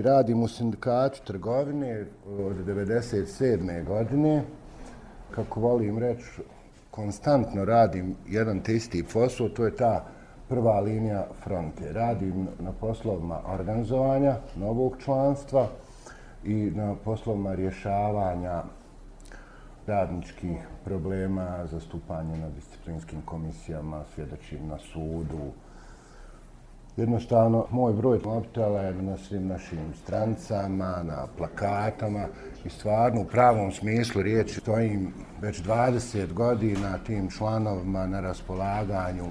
Radim u sindikatu trgovine od 1997. godine. Kako volim reći, konstantno radim jedan te isti posao, to je ta prva linija fronte. Radim na poslovima organizovanja novog članstva i na poslovima rješavanja radničkih problema, zastupanje na disciplinskim komisijama, svjedočim na sudu, Jednostavno, moj broj mobitela je na svim našim strancama, na plakatama i stvarno u pravom smislu riječi stojim već 20 godina tim članovima na raspolaganju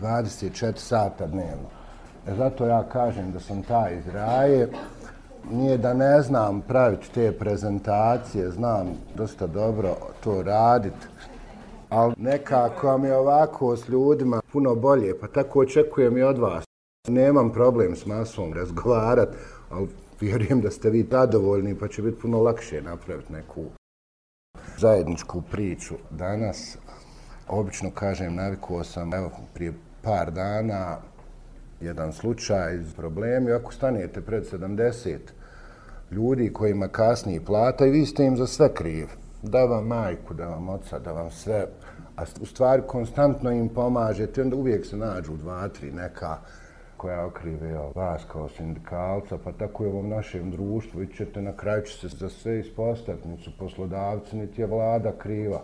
24 sata dnevno. E zato ja kažem da sam taj iz raje. Nije da ne znam praviti te prezentacije, znam dosta dobro to raditi, ali nekako mi je ovako s ljudima puno bolje, pa tako očekujem i od vas. Nemam problem s masom razgovarat, ali vjerujem da ste vi zadovoljni, pa će biti puno lakše napraviti neku zajedničku priču. Danas, obično kažem, navikuo sam, evo, prije par dana, jedan slučaj iz problemi, ako stanete pred 70 ljudi kojima kasnije plata i vi ste im za sve krivi da vam majku, da vam oca, da vam sve, a u stvari konstantno im pomažete, onda uvijek se nađu dva, tri neka koja okrive vas kao sindikalca, pa tako je u ovom našem društvu, vi ćete na kraju će se za sve ispostaviti, nisu poslodavci, niti je vlada kriva.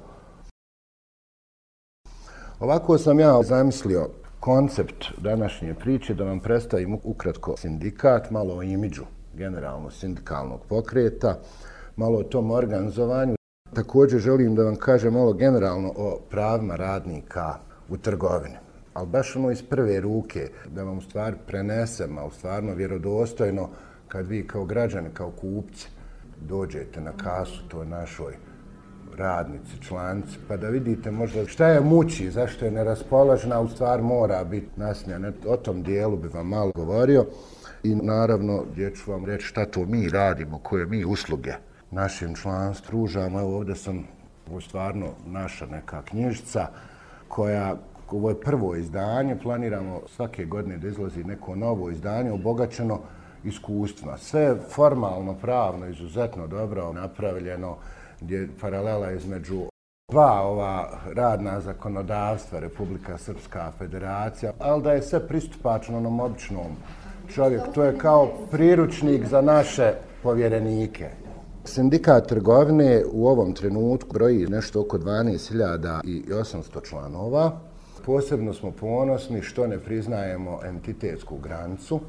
Ovako sam ja zamislio koncept današnje priče da vam predstavim ukratko sindikat, malo o imidžu generalno sindikalnog pokreta, malo o tom organizovanju, Također želim da vam kažem malo generalno o pravima radnika u trgovini. Ali baš ono iz prve ruke, da vam u stvari prenesem, a u stvarno vjerodostojno, kad vi kao građani, kao kupci, dođete na kasu toj našoj radnici, članci, pa da vidite možda šta je muči, zašto je neraspoložena, u stvari mora biti nasmijana. O tom dijelu bi vam malo govorio i naravno gdje ću vam reći šta to mi radimo, koje mi usluge našem članstvu pružamo. Evo ovdje sam, ovo stvarno naša neka knjižica koja, ovo je prvo izdanje, planiramo svake godine da izlazi neko novo izdanje, obogaćeno iskustvima. Sve formalno, pravno, izuzetno dobro napravljeno, gdje je paralela između dva ova radna zakonodavstva, Republika Srpska federacija, ali da je sve pristupačno onom običnom čovjeku. To je kao priručnik za naše povjerenike. Sindikat trgovine u ovom trenutku broji nešto oko 12.800 članova. Posebno smo ponosni što ne priznajemo entitetsku granicu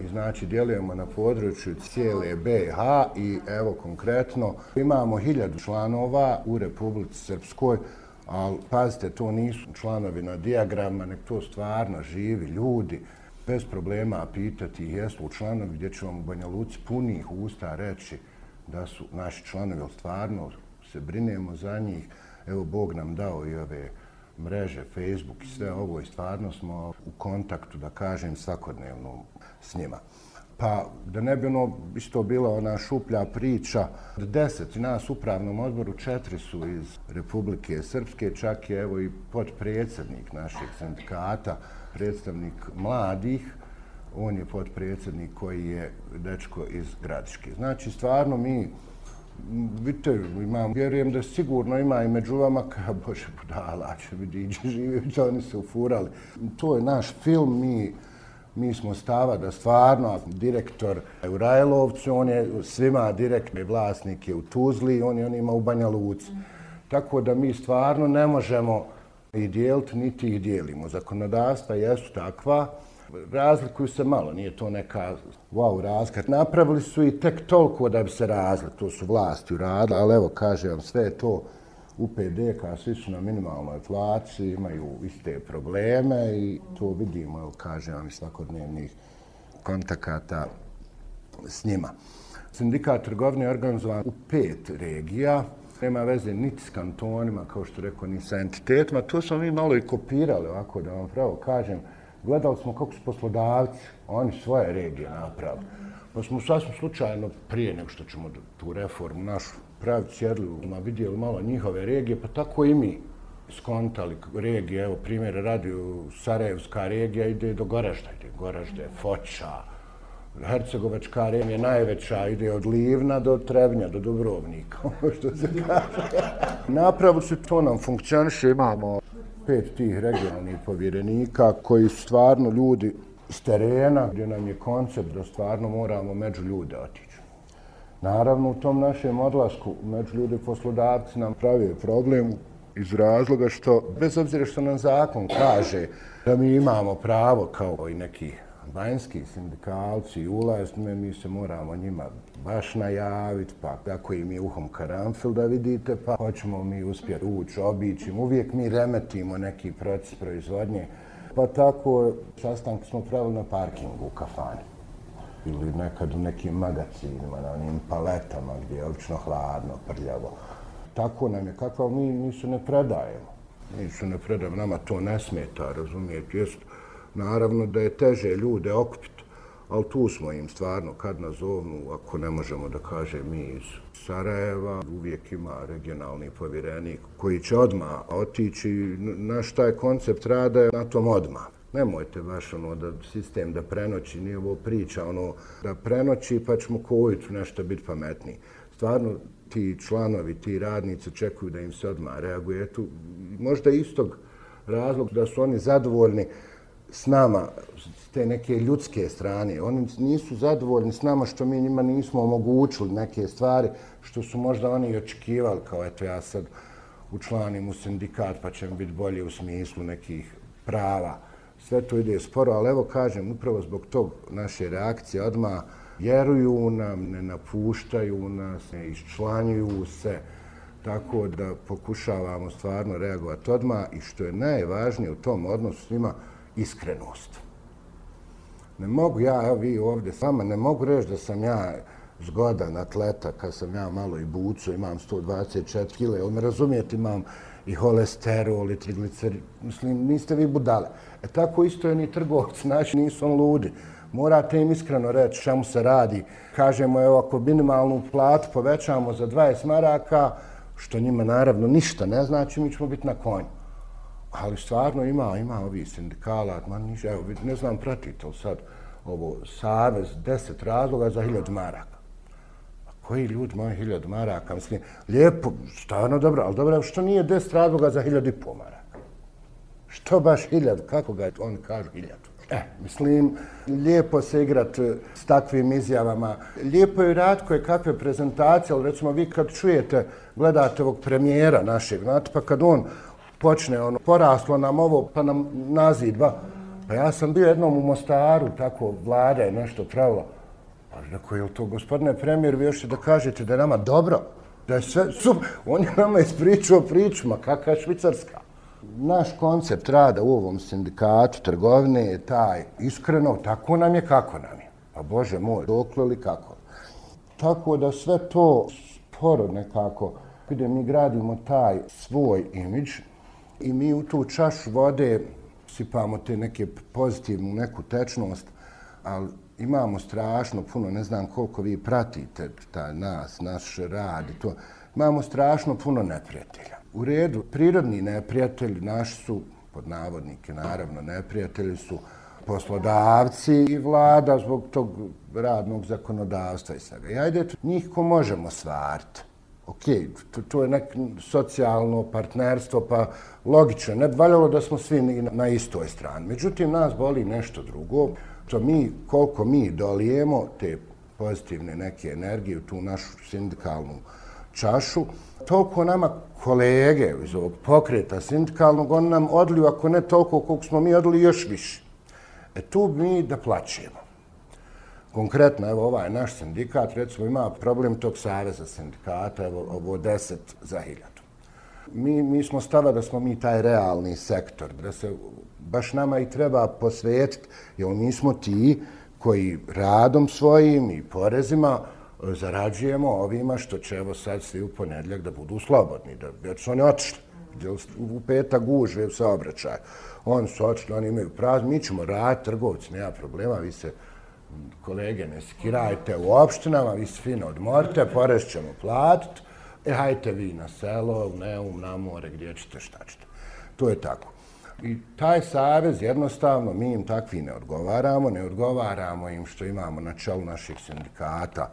i znači djelujemo na području cijele BH i evo konkretno imamo hiljadu članova u Republici Srpskoj, ali pazite, to nisu članovi na dijagrama, nek to stvarno živi ljudi, bez problema pitati jesu u članovi gdje će vam u Banja Luci punih usta reći da su naši članovi, ali stvarno se brinemo za njih. Evo, Bog nam dao i ove mreže, Facebook i sve ovo i stvarno smo u kontaktu, da kažem, svakodnevno s njima. Pa da ne bi ono isto bila ona šuplja priča, od deset nas u upravnom odboru, četiri su iz Republike Srpske, čak je evo i podpredsjednik našeg sindikata, predstavnik mladih, on je podpredsjednik koji je dečko iz Gradiške. Znači, stvarno mi, vidite, imam, vjerujem da sigurno ima i među vama, kao Bože budala, će vidi, iđe živi, oni se ufurali. To je naš film, mi, mi smo stava da stvarno direktor u Rajlovcu, on je svima direktni vlasnik je u Tuzli, on je on ima u Banja Luci. Tako da mi stvarno ne možemo i dijeliti, niti ih dijelimo. Zakonodavstva jesu takva, razlikuju se malo, nije to neka wow razlika. Napravili su i tek toliko da bi se razli, to su vlasti uradili, ali evo, kažem vam, sve to u PDK, svi su na minimalnoj inflaciji, imaju iste probleme i to vidimo, evo, kažem vam, iz svakodnevnih kontakata s njima. Sindikat trgovine je organizovan u pet regija, nema veze niti s kantonima, kao što rekao, ni sa entitetima. To smo mi malo i kopirali, ovako da vam pravo kažem, gledali smo kako su poslodavci, oni svoje regije napravili. Pa smo sasvim slučajno, prije nego što ćemo tu reformu našu praviti, sjedli, vidjeli malo njihove regije, pa tako i mi skontali regije, evo primjer radi Sarajevska regija ide do Goražda, ide Goražda, Foča, Hercegovačka arena je najveća, ide od Livna do Trebnja, do Dubrovnika, ono što se kaže. Napravo se to nam funkcioniše, imamo pet tih regionalnih povjerenika koji su stvarno ljudi s terena, gdje nam je koncept da stvarno moramo među ljude otići. Naravno, u tom našem odlasku među ljude poslodavci nam pravi problem iz razloga što, bez obzira što nam zakon kaže da mi imamo pravo kao i neki vanjski sindikalci ulazme, mi se moramo njima baš najaviti, pa tako im je uhom karanfil da vidite, pa hoćemo mi uspjeti ući, obići, uvijek mi remetimo neki proces proizvodnje, pa tako sastanke smo pravili na parkingu u kafani ili nekad u nekim magacinima, na onim paletama gdje je obično hladno, prljavo. Tako nam je, kakva mi, mi se ne predajemo. Mi se ne predajemo, nama to ne smeta, razumijete, jest naravno da je teže ljude okupiti, ali tu smo im stvarno kad nazovnu, ako ne možemo da kaže mi iz Sarajeva, uvijek ima regionalni povjerenik koji će odmah otići. Naš taj koncept rada na tom odmah. Nemojte baš ono da sistem da prenoći, nije ovo priča ono da prenoći pa ćemo kojicu nešto biti pametniji. Stvarno ti članovi, ti radnici čekuju da im se odmah reaguje. Tu, možda istog razlog da su oni zadovoljni s nama, te neke ljudske strane. Oni nisu zadovoljni s nama što mi njima nismo omogućili neke stvari što su možda oni očekivali kao eto ja sad učlanim u sindikat pa će mi biti bolje u smislu nekih prava. Sve to ide sporo, ali evo kažem, upravo zbog tog naše reakcije odmah vjeruju nam, ne napuštaju nas, ne iščlanjuju se, tako da pokušavamo stvarno reagovati odmah i što je najvažnije u tom odnosu s njima, iskrenost. Ne mogu ja, evo vi ovdje s vama, ne mogu reći da sam ja zgodan atleta kad sam ja malo i bucu, imam 124 kg, ali me razumijete, imam i holesterol i triglicerid, mislim, niste vi budale. E tako isto je ni trgovci, znači nisu on ludi. Morate im iskreno reći čemu se radi. Kažemo, evo, ako minimalnu platu povećamo za 20 maraka, što njima naravno ništa ne znači, mi ćemo biti na konju. Ali stvarno ima, ima ovi sindikala, ma niš, evo, ne znam, pratite li sad ovo savez, deset razloga za hiljad maraka. A koji ljudi moji hiljad maraka? Mislim, lijepo, stvarno dobro, ali dobro, što nije deset razloga za hiljad i pol maraka? Što baš hiljad, kako ga oni kažu hiljad? E, mislim, lijepo se igrat e, s takvim izjavama. Lijepo je rad koje kakve prezentacije, ali recimo vi kad čujete, gledate ovog premijera našeg, znate, pa kad on počne ono, poraslo nam ovo, pa nam nazidba. Pa ja sam bio jednom u Mostaru, tako vlada je nešto pravila. Pa rekao, je li to gospodine premijer, vi još da kažete da je nama dobro? Da je sve, super, on je nama ispričao pričama, kakva je švicarska? Naš koncept rada u ovom sindikatu trgovine je taj iskreno, tako nam je, kako nam je. Pa Bože moj, dokle li kako? Tako da sve to sporo nekako, gdje mi gradimo taj svoj imidž, i mi u tu čašu vode sipamo te neke pozitivnu neku tečnost, ali imamo strašno puno, ne znam koliko vi pratite ta nas, naš rad i to, imamo strašno puno neprijatelja. U redu, prirodni neprijatelji naši su, pod navodnike naravno, neprijatelji su poslodavci i vlada zbog tog radnog zakonodavstva i svega. I ajde, njih ko možemo svariti ok, to, to je nek socijalno partnerstvo, pa logično, ne valjalo da smo svi na istoj strani. Međutim, nas boli nešto drugo, to mi, koliko mi dolijemo te pozitivne neke energije u tu našu sindikalnu čašu, toliko nama kolege iz ovog pokreta sindikalnog, on nam odliju, ako ne toliko koliko smo mi odli, još više. E tu mi da plaćemo konkretno, evo ovaj naš sindikat, recimo ima problem tog saveza sindikata, evo ovo deset za hiljadu. Mi, mi smo stava da smo mi taj realni sektor, da se baš nama i treba posvetiti, jer mi smo ti koji radom svojim i porezima e, zarađujemo ovima što će evo sad svi u ponedljak da budu slobodni, da već su oni otišli. U petak gužve u saobraćaju. Oni su otišli, oni imaju prazno, mi ćemo raditi, trgovci, nema problema, vi se kolege, ne skirajte u opštinama, vi se fino odmorite, porez ćemo platit, e, hajte vi na selo, u Neum, na more, gdje ćete, šta ćete. To je tako. I taj savez jednostavno, mi im takvi ne odgovaramo, ne odgovaramo im što imamo na čelu naših sindikata,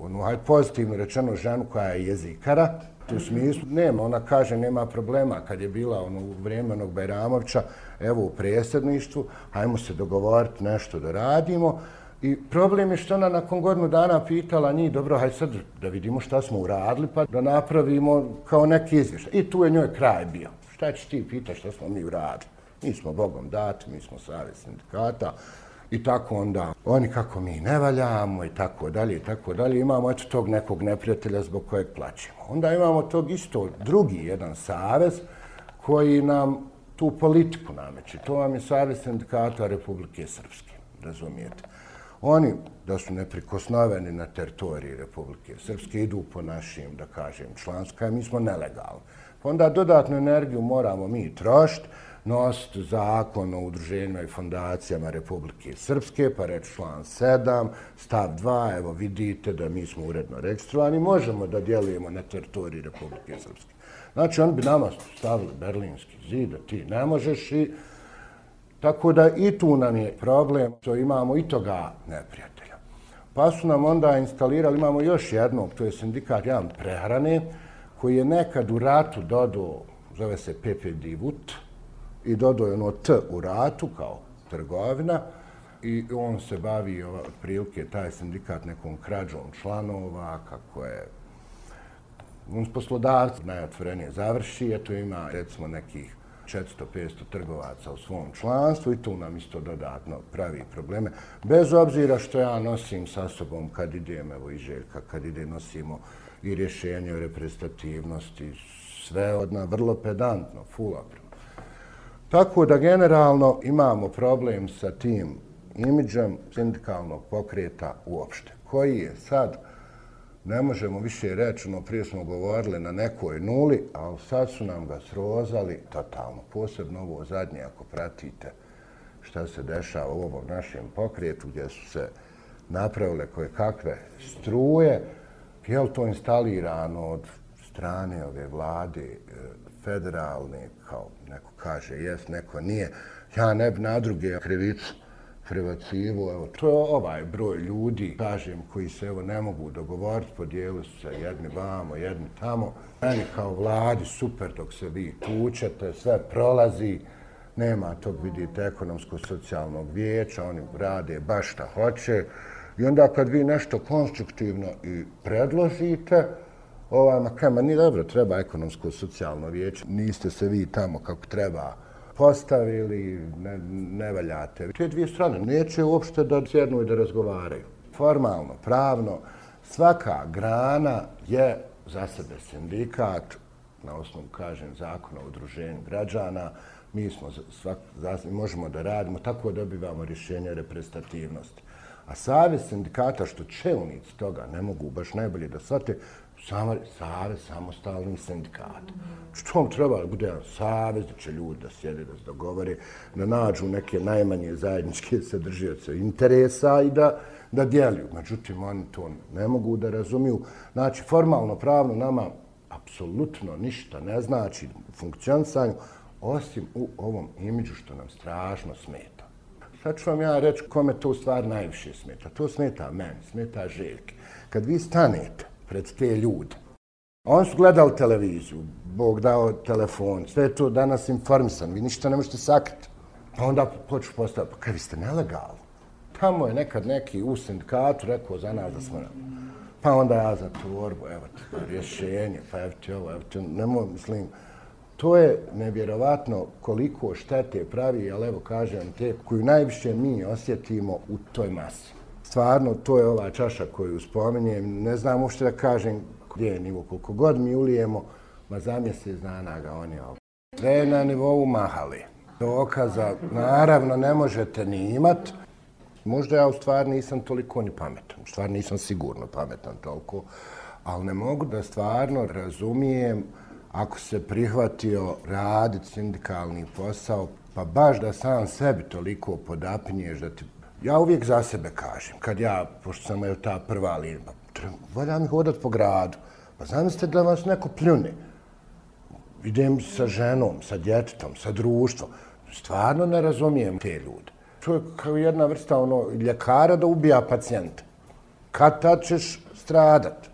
ono, hajde pozitivno rečeno, ženu koja je jezikara, u smislu, nema, ona kaže, nema problema, kad je bila ono, u vrijeme onog Bajramovića, evo u predsjedništvu, hajmo se dogovoriti nešto da radimo, I problem je što ona nakon godinu dana pitala njih, dobro, hajde sad da vidimo šta smo uradili, pa da napravimo kao neki izvještaj. I tu je njoj kraj bio. Šta će ti pitati šta smo mi uradili? Mi smo Bogom dati, mi smo savjet sindikata. I tako onda, oni kako mi ne valjamo i tako dalje i tako dalje. Imamo eto tog nekog neprijatelja zbog kojeg plaćemo. Onda imamo tog isto drugi jedan savez koji nam tu politiku nameće. To vam je savez sindikata Republike Srpske, razumijete. Oni, da su neprikosnoveni na teritoriji Republike Srpske, idu po našim, da kažem, članska, mi smo nelegalni. Pa onda dodatnu energiju moramo mi trošiti, nositi zakon o udruženjima i fondacijama Republike Srpske, pa reći član 7, stav 2, evo vidite da mi smo uredno registrovani, možemo da djelujemo na teritoriji Republike Srpske. Znači, on bi nama stavili berlinski zid, da ti ne možeš i Tako da i tu nam je problem, što imamo i toga neprijatelja. Pa su nam onda instalirali, imamo još jednog, to je sindikat jedan prehrane, koji je nekad u ratu dodao, zove se PPD VUT, i dodao je ono T u ratu kao trgovina, i on se bavi otprilike taj sindikat nekom krađom članova, kako je on poslodavac najotvorenije završi, eto ima recimo nekih 400-500 trgovaca u svom članstvu i tu nam isto dodatno pravi probleme. Bez obzira što ja nosim sa sobom kad idem, evo i Željka, kad ide nosimo i rješenje o reprezentativnosti, sve odna vrlo pedantno, full up. Tako da generalno imamo problem sa tim imidžem sindikalnog pokreta uopšte, koji je sad ne možemo više reći, no prije smo govorili na nekoj nuli, ali sad su nam ga srozali totalno. Posebno ovo zadnje, ako pratite šta se dešava u ovom našem pokretu, gdje su se napravile koje kakve struje, je li to instalirano od strane ove vlade e, federalni, kao neko kaže jes, neko nije. Ja ne bi na druge krivicu prevacivo, evo, to je ovaj broj ljudi, kažem, koji se evo ne mogu dogovoriti, podijeli su se jedni vamo, jedni tamo. Meni kao vladi super dok se vi tučete, sve prolazi, nema tog, vidite, ekonomsko-socijalnog vijeća, oni rade baš šta hoće. I onda kad vi nešto konstruktivno i predložite, ovaj, ma kaj, ma ni dobro, treba ekonomsko-socijalno vijeće, niste se vi tamo kako treba postavili, ne, ne valjate. Te dvije strane neće uopšte da sjednu i da razgovaraju. Formalno, pravno, svaka grana je za sebe sindikat, na osnovu, kažem, zakona o udruženju građana, mi smo svak, za, možemo da radimo, tako dobivamo rješenje reprezentativnosti. A savjet sindikata, što čelnici toga ne mogu baš najbolje da shvate, samo savez samostalni sindikat. Što vam treba da bude jedan savez, da će ljudi da sjede, da se dogovore, da nađu neke najmanje zajedničke sadržioce interesa i da, da djeluju. Međutim, oni to ne mogu da razumiju. Znači, formalno, pravno nama apsolutno ništa ne znači u funkcionisanju, osim u ovom imidžu što nam strašno smeta. Sad ću vam ja reći kome to u stvari najviše smeta. To smeta meni, smeta Željke. Kad vi stanete pred te ljude. Oni su gledali televiziju, Bog dao telefon, sve je to danas informisan, vi ništa ne možete sakriti. Pa onda počnu postaviti, pa kaj vi ste nelegalni? Tamo je nekad neki u sindikatu rekao za nas da smo Pa onda ja za torbu, evo ti pa rješenje, pa evo ti ovo, evo ti, ono. nemoj, mislim, to je nevjerovatno koliko štete pravi, ali evo kažem te, koju najviše mi osjetimo u toj masi stvarno to je ova čaša koju spominjem. Ne znam uopšte da kažem gdje je nivo. Koliko god mi ulijemo, ma za mjesec dana ga on je ovdje. Sve na nivou mahali. Dokaza, naravno, ne možete ni imat. Možda ja u stvari nisam toliko ni pametan. U stvari nisam sigurno pametan toliko. Ali ne mogu da stvarno razumijem ako se prihvatio raditi sindikalni posao, pa baš da sam sebi toliko podapinješ da ti Ja uvijek za sebe kažem, kad ja, pošto sam je ta prva linija, pa valja mi hodat po gradu, pa zamislite da vas neko pljune. idem sa ženom, sa djetetom, sa društvom. Stvarno ne razumijem te ljude. To je kao jedna vrsta ono, ljekara da ubija pacijenta. Kad tad ćeš stradat?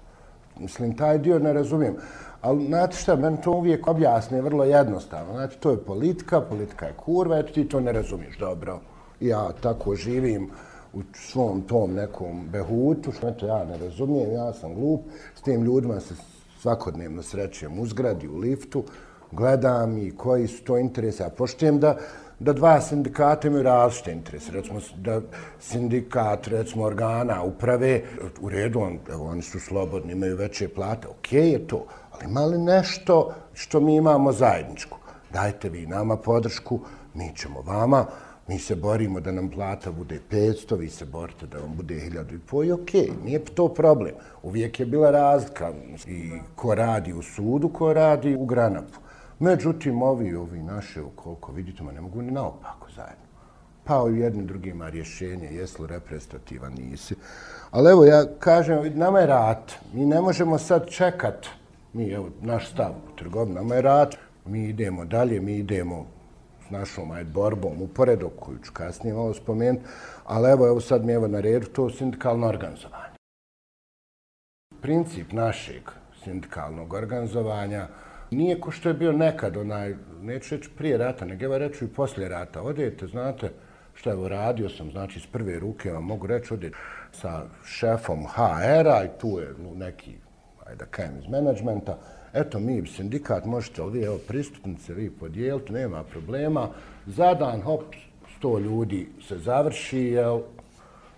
Mislim, taj dio ne razumijem. Ali, znate šta, meni to uvijek objasne vrlo jednostavno. Znači, to je politika, politika je kurva, eto ti to ne razumiješ dobro. Ja tako živim u svom tom nekom behutu, što eto ja ne razumijem, ja sam glup, s tim ljudima se svakodnevno srećem u zgradi, u liftu, gledam i koji su to interese. a poštijem da, da dva sindikata imaju različite interese. Recimo da sindikat, recimo organa, uprave, u redu, on, evo, oni su slobodni, imaju veće plate, okej okay je to, ali ima li nešto što mi imamo zajedničko? Dajte vi nama podršku, mi ćemo vama, mi se borimo da nam plata bude 500, vi se borite da vam bude 1000 i po i okej, okay, nije to problem. Uvijek je bila razlika i ko radi u sudu, ko radi u granapu. Međutim, ovi ovi naše, koliko vidite, ma ne mogu ni naopako zajedno. Pa u jednim drugima rješenje, jesu reprezentativan, nisi. Ali evo, ja kažem, nama je rat. Mi ne možemo sad čekat, mi, evo, naš stav u trgovini, nama je rat. Mi idemo dalje, mi idemo našom ajde, borbom uporedo, koju ću kasnije malo spomenuti, ali evo, evo sad mi evo na redu to sindikalno organizovanje. Princip našeg sindikalnog organizovanja nije ko što je bio nekad, onaj, neću reći prije rata, nego evo reću i poslije rata. Odete, znate, što evo radio sam, znači iz prve ruke vam mogu reći, odete sa šefom HR-a i tu je neki, ajde da kajem iz menadžmenta, eto mi sindikat možete ovdje, evo pristupnice vi podijeliti, nema problema, za dan, hop, sto ljudi se završi, jel,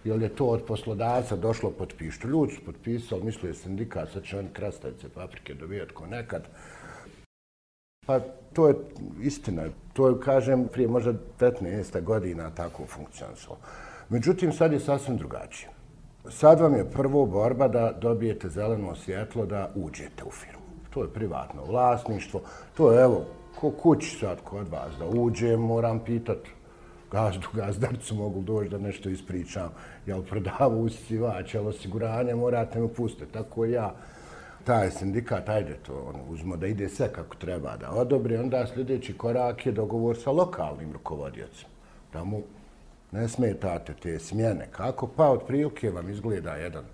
jel je to od poslodavca došlo potpištu. Ljudi su potpisali, mislio je sindikat, sad će oni krastavice paprike dobijati ko nekad, Pa to je istina. To je, kažem, prije možda 15 godina tako funkcionisalo. Međutim, sad je sasvim drugačije. Sad vam je prvo borba da dobijete zeleno svjetlo da uđete u firmu. To je privatno vlasništvo. To je, evo, ko kući sad kod vas da uđem, moram pitat gazdu, gazdarcu mogu doći da nešto ispričam. Jel prodava usisivač, jel osiguranje, morate me pustiti. Tako ja taj sindikat, ajde to, ono, uzmo da ide sve kako treba da odobri, onda sljedeći korak je dogovor sa lokalnim rukovodjacima, da mu ne smetate te smjene. Kako? Pa otprilike vam izgleda jedan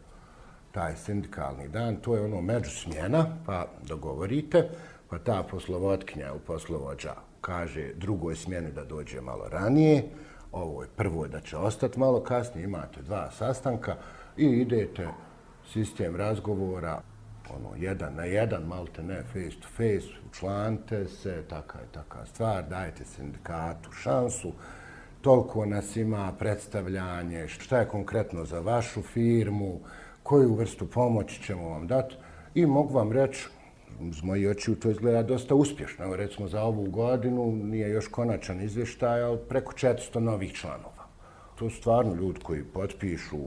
taj sindikalni dan, to je ono među smjena, pa dogovorite, pa ta poslovodkinja u poslovođa kaže drugoj smjeni da dođe malo ranije, ovo je prvo da će ostati malo kasnije, imate dva sastanka i idete sistem razgovora, ono, jedan na jedan, malte ne, face to face, učlante se, taka je taka stvar, dajte sindikatu šansu, toliko nas ima predstavljanje, šta je konkretno za vašu firmu, koju vrstu pomoći ćemo vam dati. I mogu vam reći, z moji oči to izgleda dosta uspješno. Evo, recimo, za ovu godinu nije još konačan izvještaj, ali preko 400 novih članova. To su stvarno ljudi koji potpišu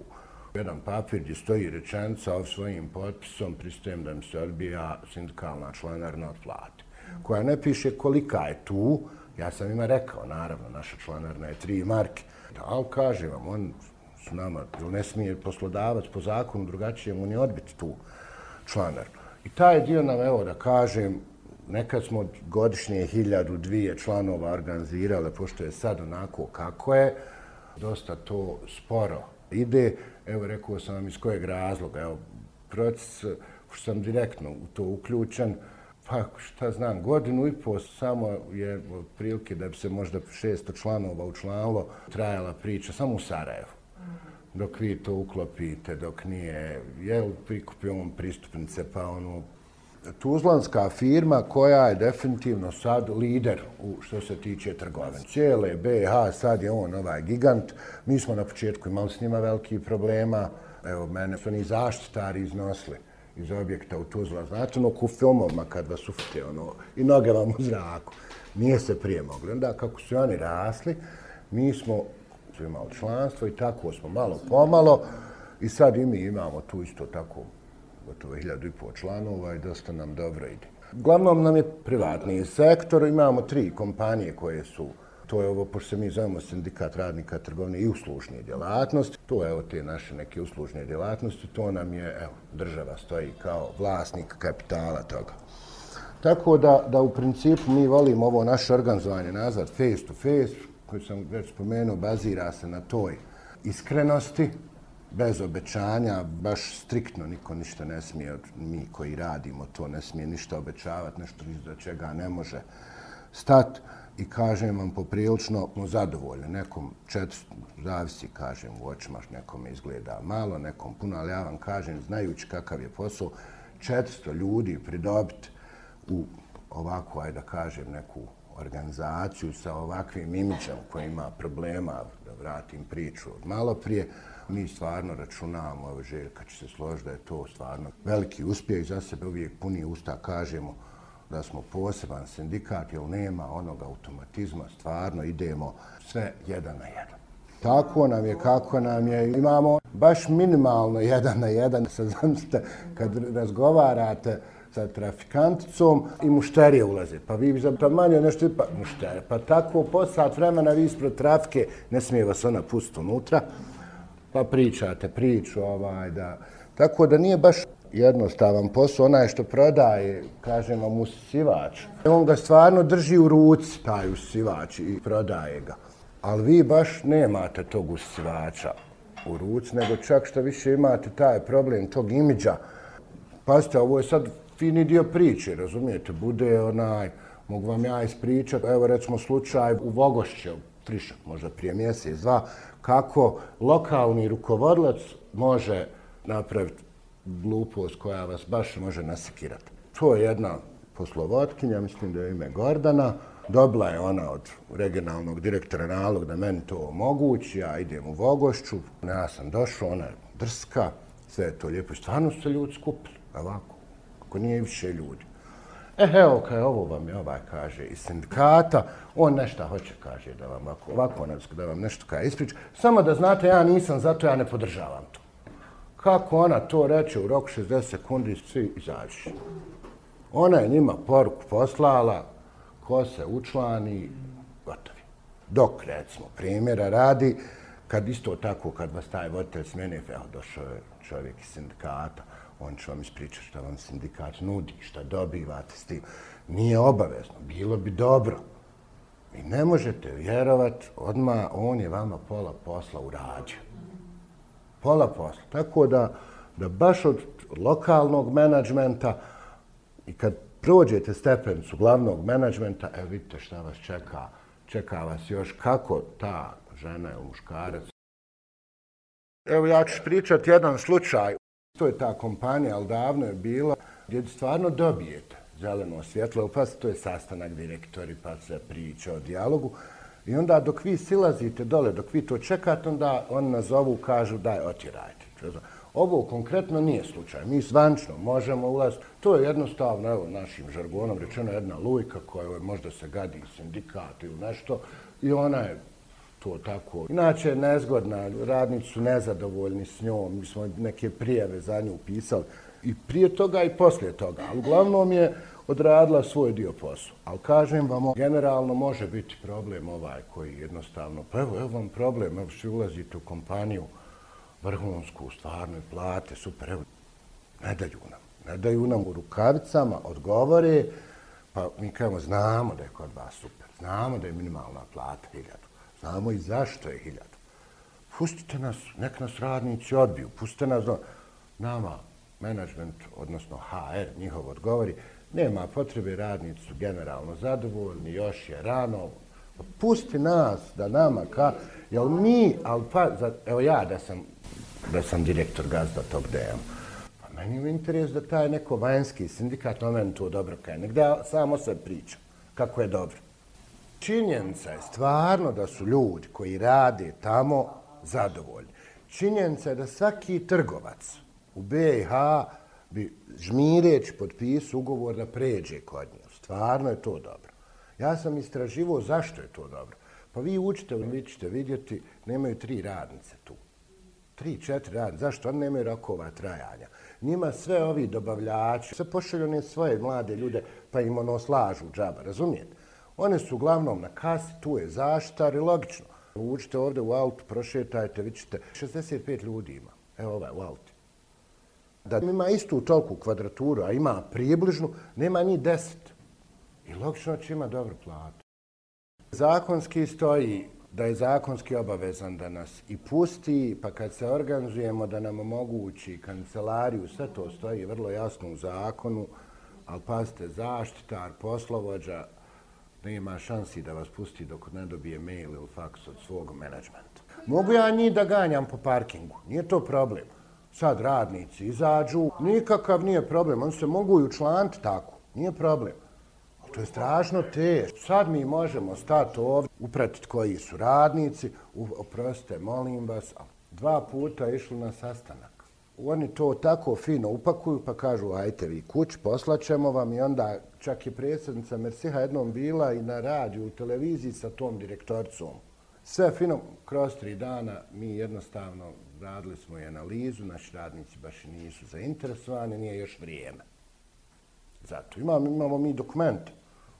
jedan papir gdje stoji rečenca svojim potpisom pristajem da mi se odbija sindikalna članarna od plate. Koja ne piše kolika je tu, ja sam ima rekao, naravno, naša članarna je tri marke. Da, ali kaže vam, on su nama, ne smije poslodavac po zakonu drugačije mu ni odbiti tu članarnu. I taj dio nam, evo da kažem, nekad smo godišnje hiljadu, dvije članova organizirale, pošto je sad onako kako je, dosta to sporo ide. Evo, rekao sam vam iz kojeg razloga. Evo, proces, što sam direktno u to uključen, pa šta znam, godinu i po samo je prilike da bi se možda 600 članova učlanilo, trajala priča samo u Sarajevu. Dok vi to uklopite, dok nije, jel, prikupio on pristupnice, pa ono, Tuzlanska firma koja je definitivno sad lider u što se tiče trgovine. Cijele BH, sad je on ovaj gigant. Mi smo na početku imali s njima veliki problema. Evo, mene su ni zaštitari iznosili iz objekta u Tuzla. Znate, ono, ku filmovima kad vas ufite, ono, i noge vam u zraku. Nije se prije mogli. Onda, kako su oni rasli, mi smo imali članstvo i tako smo malo pomalo. I sad i mi imamo tu isto tako gotovo hiljadu i pol članova i dosta nam dobro ide. Glavnom nam je privatni sektor, imamo tri kompanije koje su To je ovo, pošto se mi zovemo sindikat radnika trgovine i uslužnije djelatnosti. To je evo te naše neke uslužnije djelatnosti. To nam je, evo, država stoji kao vlasnik kapitala toga. Tako da, da u principu mi volimo ovo naše organizovanje nazad face to face, koju sam već spomenuo, bazira se na toj iskrenosti, bez obećanja, baš striktno niko ništa ne smije, mi koji radimo to ne smije ništa obećavati, nešto za čega ne može stat i kažem vam poprilično mu zadovoljni. Nekom četiri, zavisi, kažem, u očima nekom izgleda malo, nekom puno, ali ja vam kažem, znajući kakav je posao, 400 ljudi pridobiti u ovako, ajde da kažem, neku organizaciju sa ovakvim imidžom koji ima problema, da vratim priču od malo prije, mi stvarno računamo, evo Željka će se složiti da je to stvarno veliki uspjeh za sebe, uvijek puni usta kažemo da smo poseban sindikat, jer nema onog automatizma, stvarno idemo sve jedan na jedan. Tako nam je, kako nam je. Imamo baš minimalno jedan na jedan. Sad zamislite, kad razgovarate sa trafikanticom i mušterije ulaze. Pa vi bi za to manje nešto pa mušterije. Pa tako po sat vremena vi ispred trafike ne smije vas ona pustiti unutra. Pa pričate priču ovaj da. Tako da nije baš jednostavan posao, onaj što prodaje, kažem vam, usivač. On ga stvarno drži u ruci, taj usisivač, i prodaje ga. Ali vi baš nemate tog usivača u ruci, nego čak što više imate taj problem tog imidža. Pazite, ovo je sad fini dio priče, razumijete? Bude onaj, mogu vam ja ispričati, evo recimo slučaj u Vogošće, Trišak, možda prije mjesec, dva, kako lokalni rukovodilac može napraviti glupost koja vas baš može nasekirati. To je jedna poslovotkinja, mislim da je ime Gordana, dobila je ona od regionalnog direktora nalog da meni to omogući, ja idem u Vogošću, ja sam došao, ona je drska, sve je to lijepo, stvarno su se ljudi skupili, ovako, ako nije više ljudi. E, evo, kaj ovo vam je ovaj, kaže, iz sindikata, on nešto hoće, kaže, da vam ovako, ovako ono, da vam nešto kaj ispriča. Samo da znate, ja nisam, zato ja ne podržavam to. Kako ona to reče u roku 60 sekundi, svi izađu. Ona je njima poruku poslala, ko se učlani, gotovi. Dok, recimo, primjera radi, kad isto tako, kad vas taj voditelj smene, evo, došao je čovjek iz sindikata, on će vam ispričati što vam sindikat nudi, što dobivate s tim. Nije obavezno, bilo bi dobro. I ne možete vjerovat, odma on je vama pola posla urađio. Pola posla. Tako da, da baš od lokalnog menadžmenta i kad prođete stepenicu glavnog menadžmenta, evo vidite šta vas čeka. Čeka vas još kako ta žena ili muškarac. Evo ja ću pričati jedan slučaj. To je ta kompanija, ali davno je bila, gdje stvarno dobijete zeleno svjetlo, pa to je sastanak direktori, pa se priča o dijalogu. I onda dok vi silazite dole, dok vi to čekate, onda oni nazovu, kažu daj, otirajte. Ovo konkretno nije slučaj. Mi zvančno možemo ulaziti. To je jednostavno, evo, našim žargonom rečeno jedna lujka koja možda se gadi sindikat ili nešto i ona je to tako. Inače je nezgodna, radnici su nezadovoljni s njom, mi smo neke prijeve za nju upisali i prije toga i poslije toga, ali uglavnom je odradila svoj dio posla. Ali kažem vam, generalno može biti problem ovaj koji jednostavno, pa evo, evo vam problem, evo što ulazite u kompaniju vrhunsku, stvarno plate, super, evo, ne daju nam. Ne daju nam u rukavicama, odgovore, pa mi kažemo, znamo da je kod vas super, znamo da je minimalna plata hiljadu, znamo i zašto je hiljadu. Pustite nas, nek nas radnici odbiju, pustite nas, nama, management, odnosno HR, njihov odgovori, nema potrebe, radnici su generalno zadovoljni, još je rano, pusti nas da nama ka, jel mi, ali pa, za, evo ja da sam, da sam direktor gazda tog DM, pa meni je interes da taj neko vanjski sindikat na meni to dobro kaj, nek da samo se priča kako je dobro. Činjenica je stvarno da su ljudi koji rade tamo zadovoljni. Činjenica je da svaki trgovac u BiH bi žmireć potpis ugovor da pređe kod nje. Stvarno je to dobro. Ja sam istraživo zašto je to dobro. Pa vi učite, vi ćete vidjeti, nemaju tri radnice tu. Tri, četiri radnice. Zašto? Oni nemaju rokova trajanja. Njima sve ovi dobavljači, sve pošalju one svoje mlade ljude, pa im ono slažu džaba, razumijete? One su uglavnom na kasi, tu je zaštar i logično. Učite ovdje u auto, prošetajte, vi ćete, 65 ljudi ima. Evo ovaj u auti. Da ima istu tolku kvadraturu, a ima približnu, nema ni deset. I logično će ima dobru platu. Zakonski stoji da je zakonski obavezan da nas i pusti, pa kad se organizujemo da nam omogući kancelariju, sve to stoji vrlo jasno u zakonu, ali pazite, zaštitar, poslovođa, nema šansi da vas pusti dok ne dobije mail ili faks od svog menadžmenta. Mogu ja njih da ganjam po parkingu, nije to problem. Sad radnici izađu, nikakav nije problem, oni se mogu i učlaniti tako, nije problem. To je strašno teško. Sad mi možemo stati ovdje, upratiti koji su radnici, oprostite, molim vas, dva puta išli na sastanak. Oni to tako fino upakuju pa kažu, ajte vi kuć, poslaćemo vam i onda čak i predsjednica Mersiha jednom bila i na radiju, u televiziji sa tom direktorcom. Sve fino, kroz tri dana mi jednostavno radili smo i analizu, naši radnici baš nisu zainteresovani, nije još vrijeme. Zato imamo, imamo mi dokumente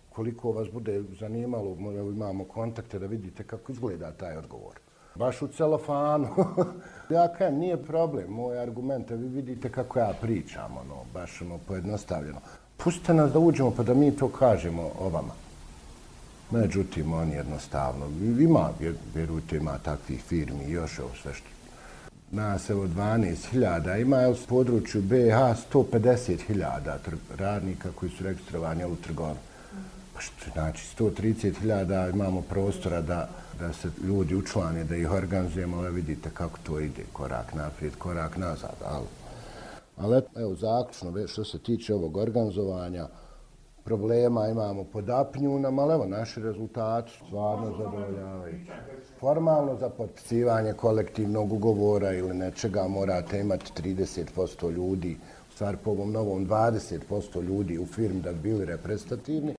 koliko vas bude zanimalo, imamo kontakte da vidite kako izgleda taj odgovor. Baš u celofanu. ja kajem, nije problem, moj argument, vi vidite kako ja pričam, ono, baš ono, pojednostavljeno. Pustite nas da uđemo pa da mi to kažemo o vama. Međutim, on jednostavno, ima, vjerujte, ima takvih firmi, još ovo sve što nas evo 12.000, ima u području BH 150.000 radnika koji su registrovani u trgovini. Znači 130.000 imamo prostora da, da se ljudi učlane, da ih organizujemo, ali vidite kako to ide, korak naprijed, korak nazad. Ali, ali evo, zaključno, što se tiče ovog organizovanja, problema imamo pod apnjunama, ali evo, naši rezultati stvarno zadovoljavaju. Formalno za potpisivanje kolektivnog ugovora ili nečega morate imati 30% ljudi, u stvari po ovom novom 20% ljudi u firmi da bi bili reprezentativni.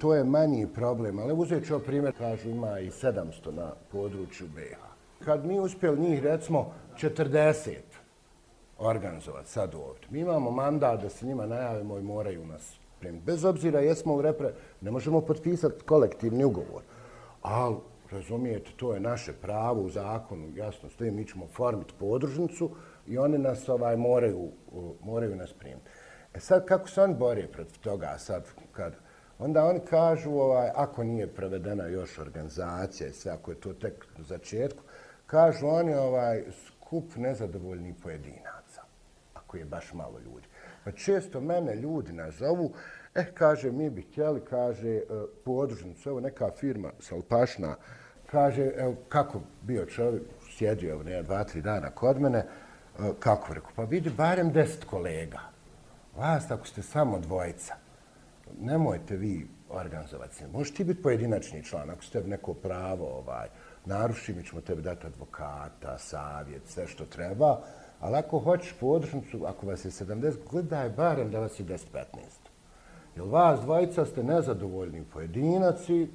To je manji problem, ali uzet ću primjer, kažu ima i 700 na području BiH. Kad mi uspjeli njih, recimo, 40 organizovati sad ovdje, mi imamo mandat da se njima najavimo i moraju nas primiti. Bez obzira jesmo u repre, ne možemo potpisati kolektivni ugovor, ali razumijete, to je naše pravo u zakonu, jasno stoji, mi ćemo formiti podružnicu i oni nas ovaj moraju, moraju nas primiti. E sad, kako se oni bore protiv toga sad, kad onda oni kažu, ovaj, ako nije prevedena još organizacija i sve, ako je to tek u začetku, kažu oni ovaj skup nezadovoljnih pojedinaca, ako je baš malo ljudi. Pa često mene ljudi nazovu, eh, kaže, mi bi htjeli, kaže, eh, podružnicu, evo neka firma, Salpašna, kaže, evo, kako bio čovjek, sjedio, evo, ne, dva, tri dana kod mene, eh, kako rekao, pa vidi barem deset kolega. Vas, ako ste samo dvojica, nemojte vi organizovati se. Možeš ti biti pojedinačni član, ako ste neko pravo, ovaj, naruši, mi ćemo tebi dati advokata, savjet, sve što treba, ali ako hoćeš podružnicu, ako vas je 70, gledaj barem da vas je 10-15. Jer vas dvojica ste nezadovoljni pojedinaci,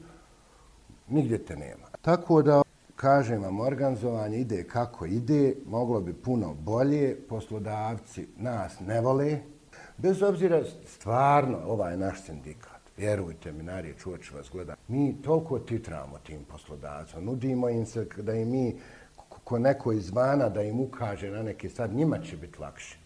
nigdje te nema. Tako da, kažem vam, organizovanje ide kako ide, moglo bi puno bolje, poslodavci nas ne vole, Bez obzira, stvarno, ovaj naš sindikat, vjerujte mi, narije čuvač vas gleda, mi toliko titramo tim poslodavcima, nudimo im se da i mi, ko neko izvana, da im ukaže na neke sad, njima će biti lakše.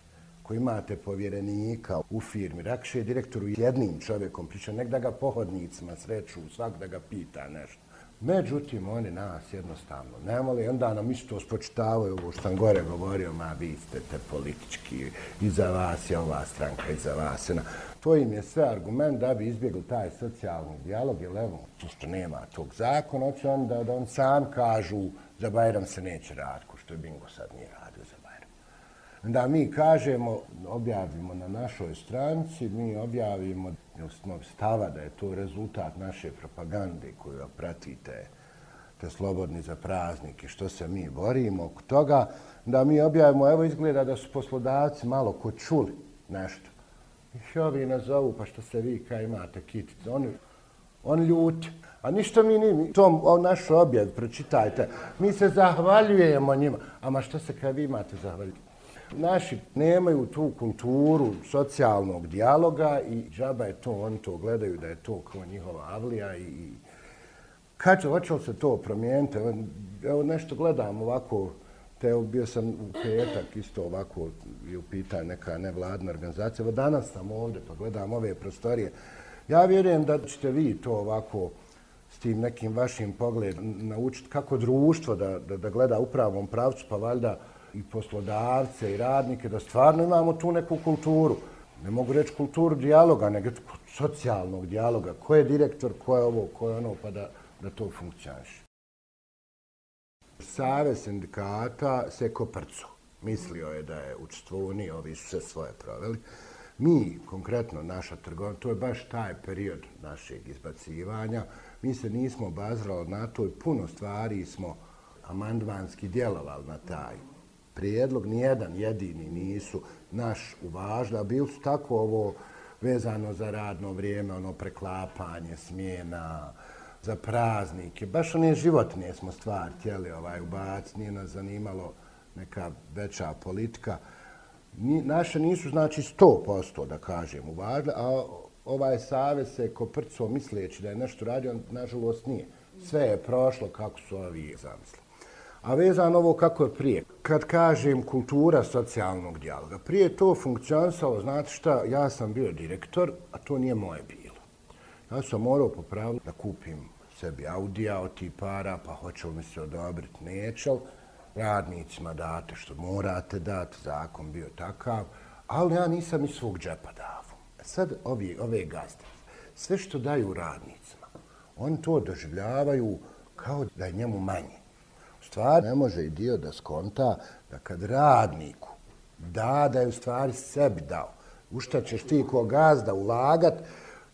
Ko imate povjerenika u firmi, rakše je direktoru jednim čovjekom, priča, nek da ga pohodnicima sreću, svak da ga pita nešto. Međutim, oni nas jednostavno ne vole onda nam isto spočitavaju ovo što sam gore govorio, ma vi ste te politički, iza vas je ova stranka, iza vas je na... To im je sve argument da bi izbjegli taj socijalni dijalog, jer evo, to što nema tog zakona, hoće on da, da on sam kažu za Bajram se neće raditi, ko što je Bingo sad nije radio za Bajram. Da mi kažemo, objavimo na našoj stranci, mi objavimo smo stava da je to rezultat naše propagande koju pratite, te slobodni za praznike, što se mi borimo oko toga, da mi objavimo, evo izgleda da su poslodavci malo ko čuli nešto. I ovi nazovu, pa što se vi kaj imate kitice, oni, oni ljuti. A ništa mi nije, to naš objav, pročitajte, mi se zahvaljujemo njima. A ma što se kaj vi imate zahvaljujemo? Naši nemaju tu kulturu socijalnog dijaloga i džaba je to, oni to gledaju da je to kao njihova avlija i kad će, hoće se to promijeniti? Evo nešto gledam ovako te bio sam u petak isto ovako i upita neka nevladna organizacija. Evo danas sam ovdje pa gledam ove prostorije. Ja vjerujem da ćete vi to ovako s tim nekim vašim pogledom naučiti kako društvo da, da, da gleda u pravom pravcu, pa valjda i poslodavce i radnike, da stvarno imamo tu neku kulturu. Ne mogu reći kulturu dijaloga, nego socijalnog dijaloga. Ko je direktor, ko je ovo, ko je ono, pa da, da to funkcioniš. Save sindikata se koprcu. Mislio je da je učestvovani, ovi su se svoje proveli. Mi, konkretno naša trgovina, to je baš taj period našeg izbacivanja, mi se nismo bazrali na to i puno stvari smo amandvanski djelovali na taj prijedlog. Nijedan jedini nisu naš uvažili, a bili su tako ovo vezano za radno vrijeme, ono preklapanje, smjena, za praznike. Baš one životne smo stvari htjeli ovaj, ubaciti, nije nas zanimalo neka veća politika. Ni, naše nisu znači 100% da kažem uvažili, a ovaj savez se koprco misleći da je nešto radio, nažalost nije. Sve je prošlo kako su ovi zamislili. A vezano ovo kako je prije. Kad kažem kultura socijalnog dijaloga, prije to funkcionisalo, znate šta, ja sam bio direktor, a to nije moje bilo. Ja sam morao popraviti da kupim sebi Audija od tih para, pa hoće li mi se odobriti, neće li. Radnicima date što morate dati, zakon bio takav, ali ja nisam iz svog džepa davo. E sad ovi, ove gazde, sve što daju radnicima, oni to doživljavaju kao da je njemu manje stvar ne može i dio da skonta da kad radniku da, da je u stvari sebi dao. U šta ćeš ti ko gazda ulagat,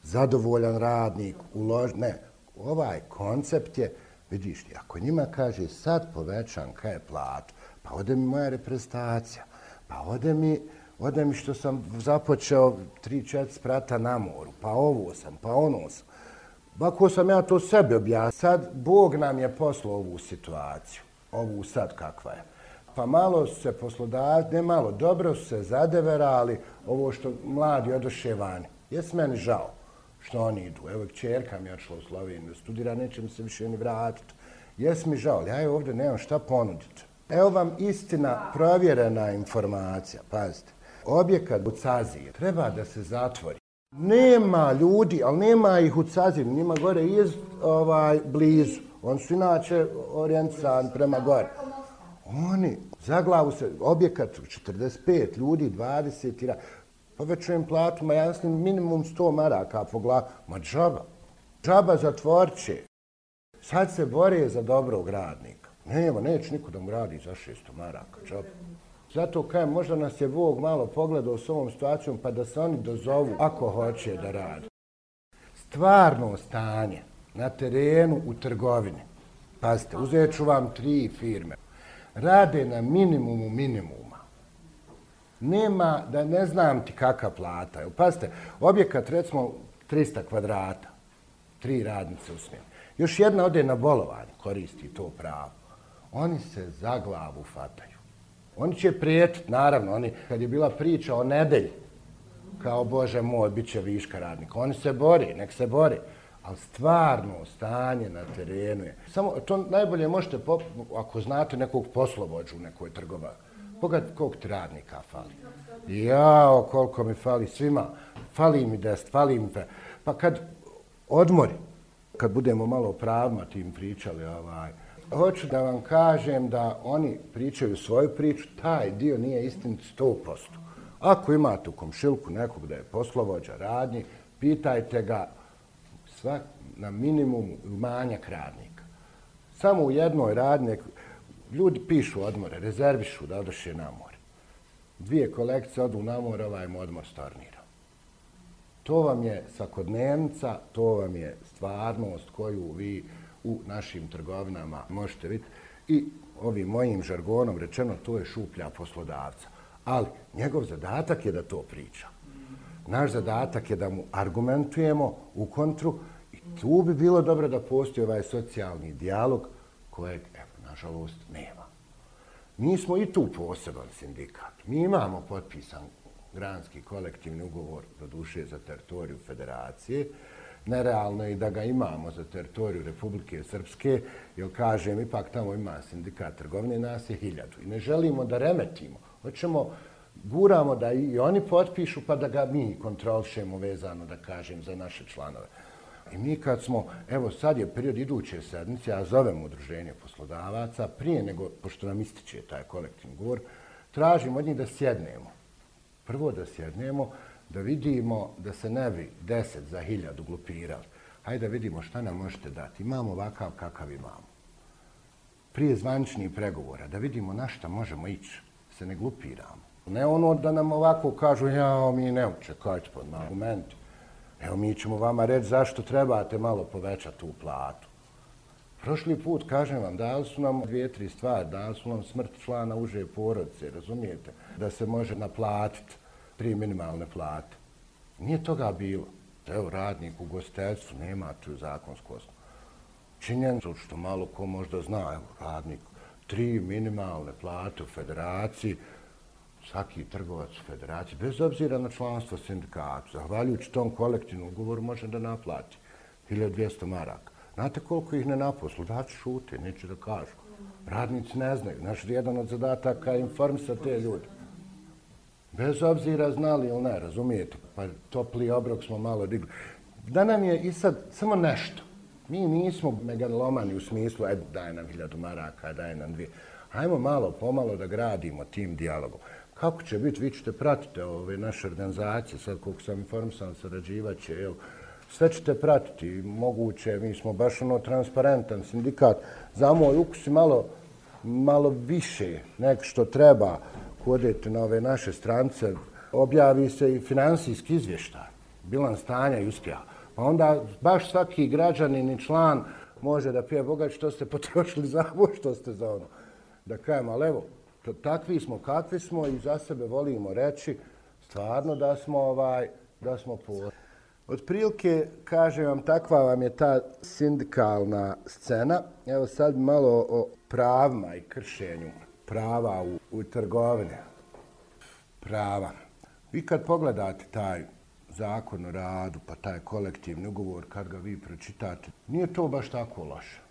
zadovoljan radnik, ulož... Ne, ovaj koncept je, vidiš ako njima kaže sad povećam kaj je plat, pa ode mi moja reprezentacija, pa ode mi, ode mi što sam započeo tri, četiri sprata na moru, pa ovo sam, pa ono sam. Bako sam ja to sebi objasnio. Sad, Bog nam je poslao ovu situaciju, ovu sad kakva je. Pa malo su se poslodavci, ne malo, dobro su se zadeverali, ovo što mladi odoše vani. Jes meni žao što oni idu. Evo, čerka mi je odšla u Sloveniju, studira, neće mi se više ni vratiti. Jes mi žao, ja je ovdje nemam šta ponuditi. Evo vam istina, provjerena informacija, pazite. Objekat u Cazije treba da se zatvori. Nema ljudi, ali nema ih u Cazim, njima gore iz ovaj, blizu. On su inače orijentisani prema gore. Oni, za glavu se, objekat 45 ljudi, 20 ira, povećujem pa platu, ma jasno, minimum 100 maraka po glavu. Ma džaba. Džaba zatvorče. Sad se bore za dobrog radnika. Nema, neće niko da mu radi za 600 maraka. Džaba. Zato kajem, možda nas je Bog malo pogledao s ovom situacijom, pa da se oni dozovu ako hoće da radi. Stvarno stanje na terenu u trgovini. Pazite, uzet ću vam tri firme. Rade na minimumu minimuma nema da ne znam ti kakva plata. Pazite, objekat recimo 300 kvadrata, tri radnice u smjeni. Još jedna ode na bolovanje, koristi to pravo. Oni se za glavu fataju. Oni će prijetiti, naravno, oni, kad je bila priča o nedelji, kao Bože moj, bit će viška radnika. Oni se bori, nek se bori. Ali stvarno stanje na terenu je. Samo to najbolje možete, ako znate nekog poslovođu u nekoj trgova, Pogledaj koliko ti radnika fali. Jao, koliko mi fali svima. Fali mi dest, fali mi pe. Pa kad odmori, kad budemo malo pravima tim pričali, ovaj, hoću da vam kažem da oni pričaju svoju priču, taj dio nije istinit 100%. Ako imate u komšilku nekog da je poslovođa radnji, pitajte ga svak na minimum manjak radnika. Samo u jednoj radnje, ljudi pišu odmore, rezervišu da odoše na more. Dvije kolekcije odu na more, ovaj mu odmor stornira. To vam je svakodnevnica, to vam je stvarnost koju vi u našim trgovinama možete vidjeti. I ovim mojim žargonom rečeno, to je šuplja poslodavca. Ali njegov zadatak je da to priča. Naš zadatak je da mu argumentujemo u kontru i tu bi bilo dobro da postoji ovaj socijalni dijalog kojeg nažalost, nema. Mi smo i tu poseban sindikat. Mi imamo potpisan granski kolektivni ugovor do duše za teritoriju federacije nerealno je i da ga imamo za teritoriju Republike Srpske, jer kažem, ipak tamo ima sindikat trgovine, nas je hiljadu. I ne želimo da remetimo. Hoćemo, guramo da i oni potpišu, pa da ga mi kontrolšemo vezano, da kažem, za naše članove. I mi kad smo, evo sad je period iduće sedmice, ja zovem udruženje poslodavaca, prije nego, pošto nam ističe taj kolektivni govor, tražim od njih da sjednemo. Prvo da sjednemo, da vidimo da se ne bi deset za hiljadu glupirali. Hajde da vidimo šta nam možete dati. Imamo ovakav kakav imamo. Prije zvančnih pregovora, da vidimo na šta možemo ići. Se ne glupiramo. Ne ono da nam ovako kažu, ja, mi ne učekajte pod argumenti. Evo, mi ćemo vama reći zašto trebate malo povećati tu platu. Prošli put, kažem vam, dali su nam dvije, tri stvari. Dali su nam smrt člana uže porodice, razumijete? Da se može naplatiti prije minimalne plate. Nije toga bilo. Evo, radnik u gostelstvu nema tu zakonsku osnovu. Činjenica što malo ko možda zna, evo, radnik, tri minimalne plate u federaciji, svaki trgovac u federaciji, bez obzira na članstvo sindikata, zahvaljujući tom kolektivnom ugovoru, može da naplati 1200 maraka. Znate koliko ih ne naposlu? Dači šute, neće da kažu. Radnici ne znaju. Naš jedan od zadataka je informisati te ljude. Bez obzira znali ili ne, razumijete? Pa topli obrok smo malo digli. Da nam je i sad samo nešto. Mi nismo megalomani u smislu, e, daj nam hiljadu maraka, daj nam dvije. Hajmo malo, pomalo da gradimo tim dijalogom. Kako će biti, vi ćete pratiti ove naše organizacije, sad koliko sam informisan, sarađivat će, evo, sve ćete pratiti, moguće, mi smo baš ono transparentan sindikat, za moj ukus malo, malo više nek što treba, odete na ove naše strance, objavi se i finansijski izvještaj, bilan stanja i uspjeha. Pa onda baš svaki građanin i član može da pije Boga što ste potrošili za ovo, što ste za ono. Da kajem, ali evo, takvi smo kakvi smo i za sebe volimo reći stvarno da smo ovaj da smo po Od prilike, kažem vam, takva vam je ta sindikalna scena. Evo sad malo o pravima i kršenju prava u, u trgovine. Prava. Vi kad pogledate taj zakon o radu, pa taj kolektivni ugovor, kad ga vi pročitate, nije to baš tako loše.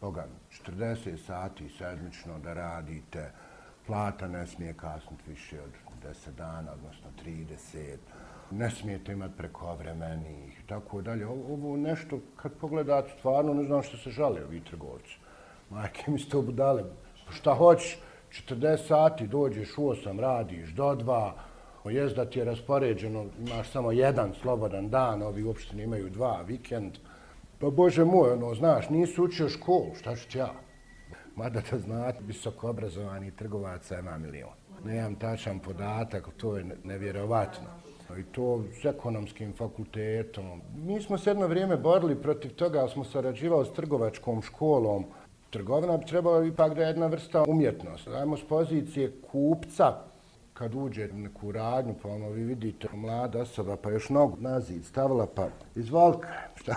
Boga, 40 sati sedmično da radite, plata ne smije kasniti više od 10 dana, odnosno 30, ne smijete imati prekovremenih, tako dalje. Ovo nešto, kad pogledate, stvarno ne znam što se žale ovi trgovci. Majke mi ste obudale, pa šta hoćeš, 40 sati dođeš u 8, radiš do 2, jest da ti je raspoređeno, imaš samo jedan slobodan dan, ovi uopšte ne imaju dva, vikend. Pa Bože moj, ono, znaš, nisi učio školu, šta ću ja? Mada da znate, visoko obrazovani trgovaca ima milion. Nemam tačan podatak, to je nevjerovatno. I to s ekonomskim fakultetom. Mi smo se jedno vrijeme borili protiv toga, ali smo sarađivali s trgovačkom školom. Trgovina bi trebala ipak da je jedna vrsta umjetnost. Dajmo s pozicije kupca, kad uđe u neku radnju, pa ono vi vidite mlada osoba, pa još nogu na zid stavila, pa izvolka, šta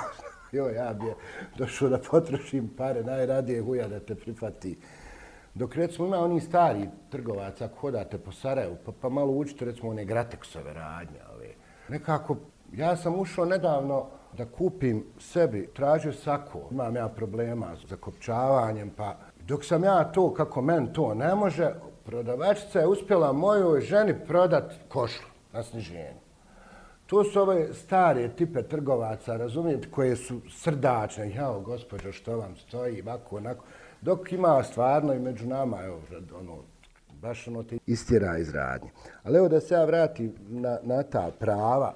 jo, ja bi je došao da potrošim pare, najradije huja da te prihvati. Dok recimo ima oni stari trgovaca, ako hodate po Sarajevu, pa, pa malo učite recimo one Grateksove radnje. Ove. Nekako, ja sam ušao nedavno da kupim sebi, tražio sako, imam ja problema s zakopčavanjem, pa dok sam ja to, kako men to ne može, prodavačica je uspjela mojoj ženi prodat košlu na sniženju. To su ove stare tipe trgovaca, razumijete, koje su srdačne. Jao, gospođo, što vam stoji, ovako, onako. Dok ima stvarno i među nama, evo, ono, baš ono ti istjera iz radnje. Ali evo da se ja vratim na, na ta prava,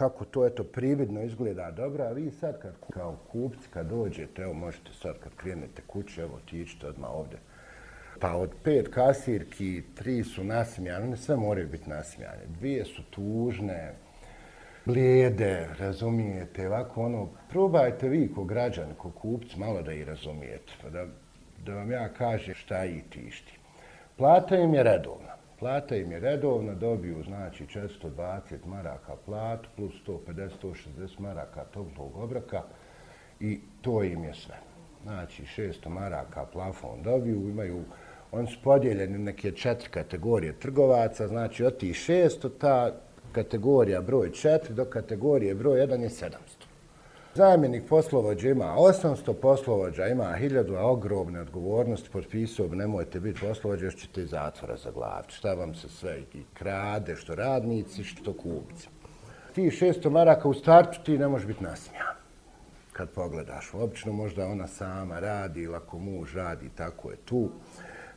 kako to eto prividno izgleda dobro, a vi sad kad, kao kupci kad dođete, evo možete sad kad krenete kuće, evo tičite odmah ovde. Pa od pet kasirki, tri su nasmijane, sve moraju biti nasmijane. Dvije su tužne, blijede, razumijete, ovako ono, probajte vi ko građan, ko kupci, malo da i razumijete, pa da, da vam ja kažem šta i tišti. Plata im je redovna. Plata im je redovna, dobiju znači 420 maraka platu plus 150-160 maraka toplog obroka i to im je sve. Znači 600 maraka plafon dobiju, imaju, oni su podijeljeni neke četiri kategorije trgovaca, znači od tih 600 ta kategorija broj 4 do kategorije broj 1 je 700. Zamjenik poslovođa ima 800, poslovođa ima 1000, a ogromne odgovornosti potpisao bi nemojte biti poslovođa, još ćete zatvora za glavu. Šta vam se sve i krade, što radnici, što kupci. Ti 600 maraka u startu ti ne možeš biti nasmijan kad pogledaš. Obično možda ona sama radi ili ako muž radi, tako je tu.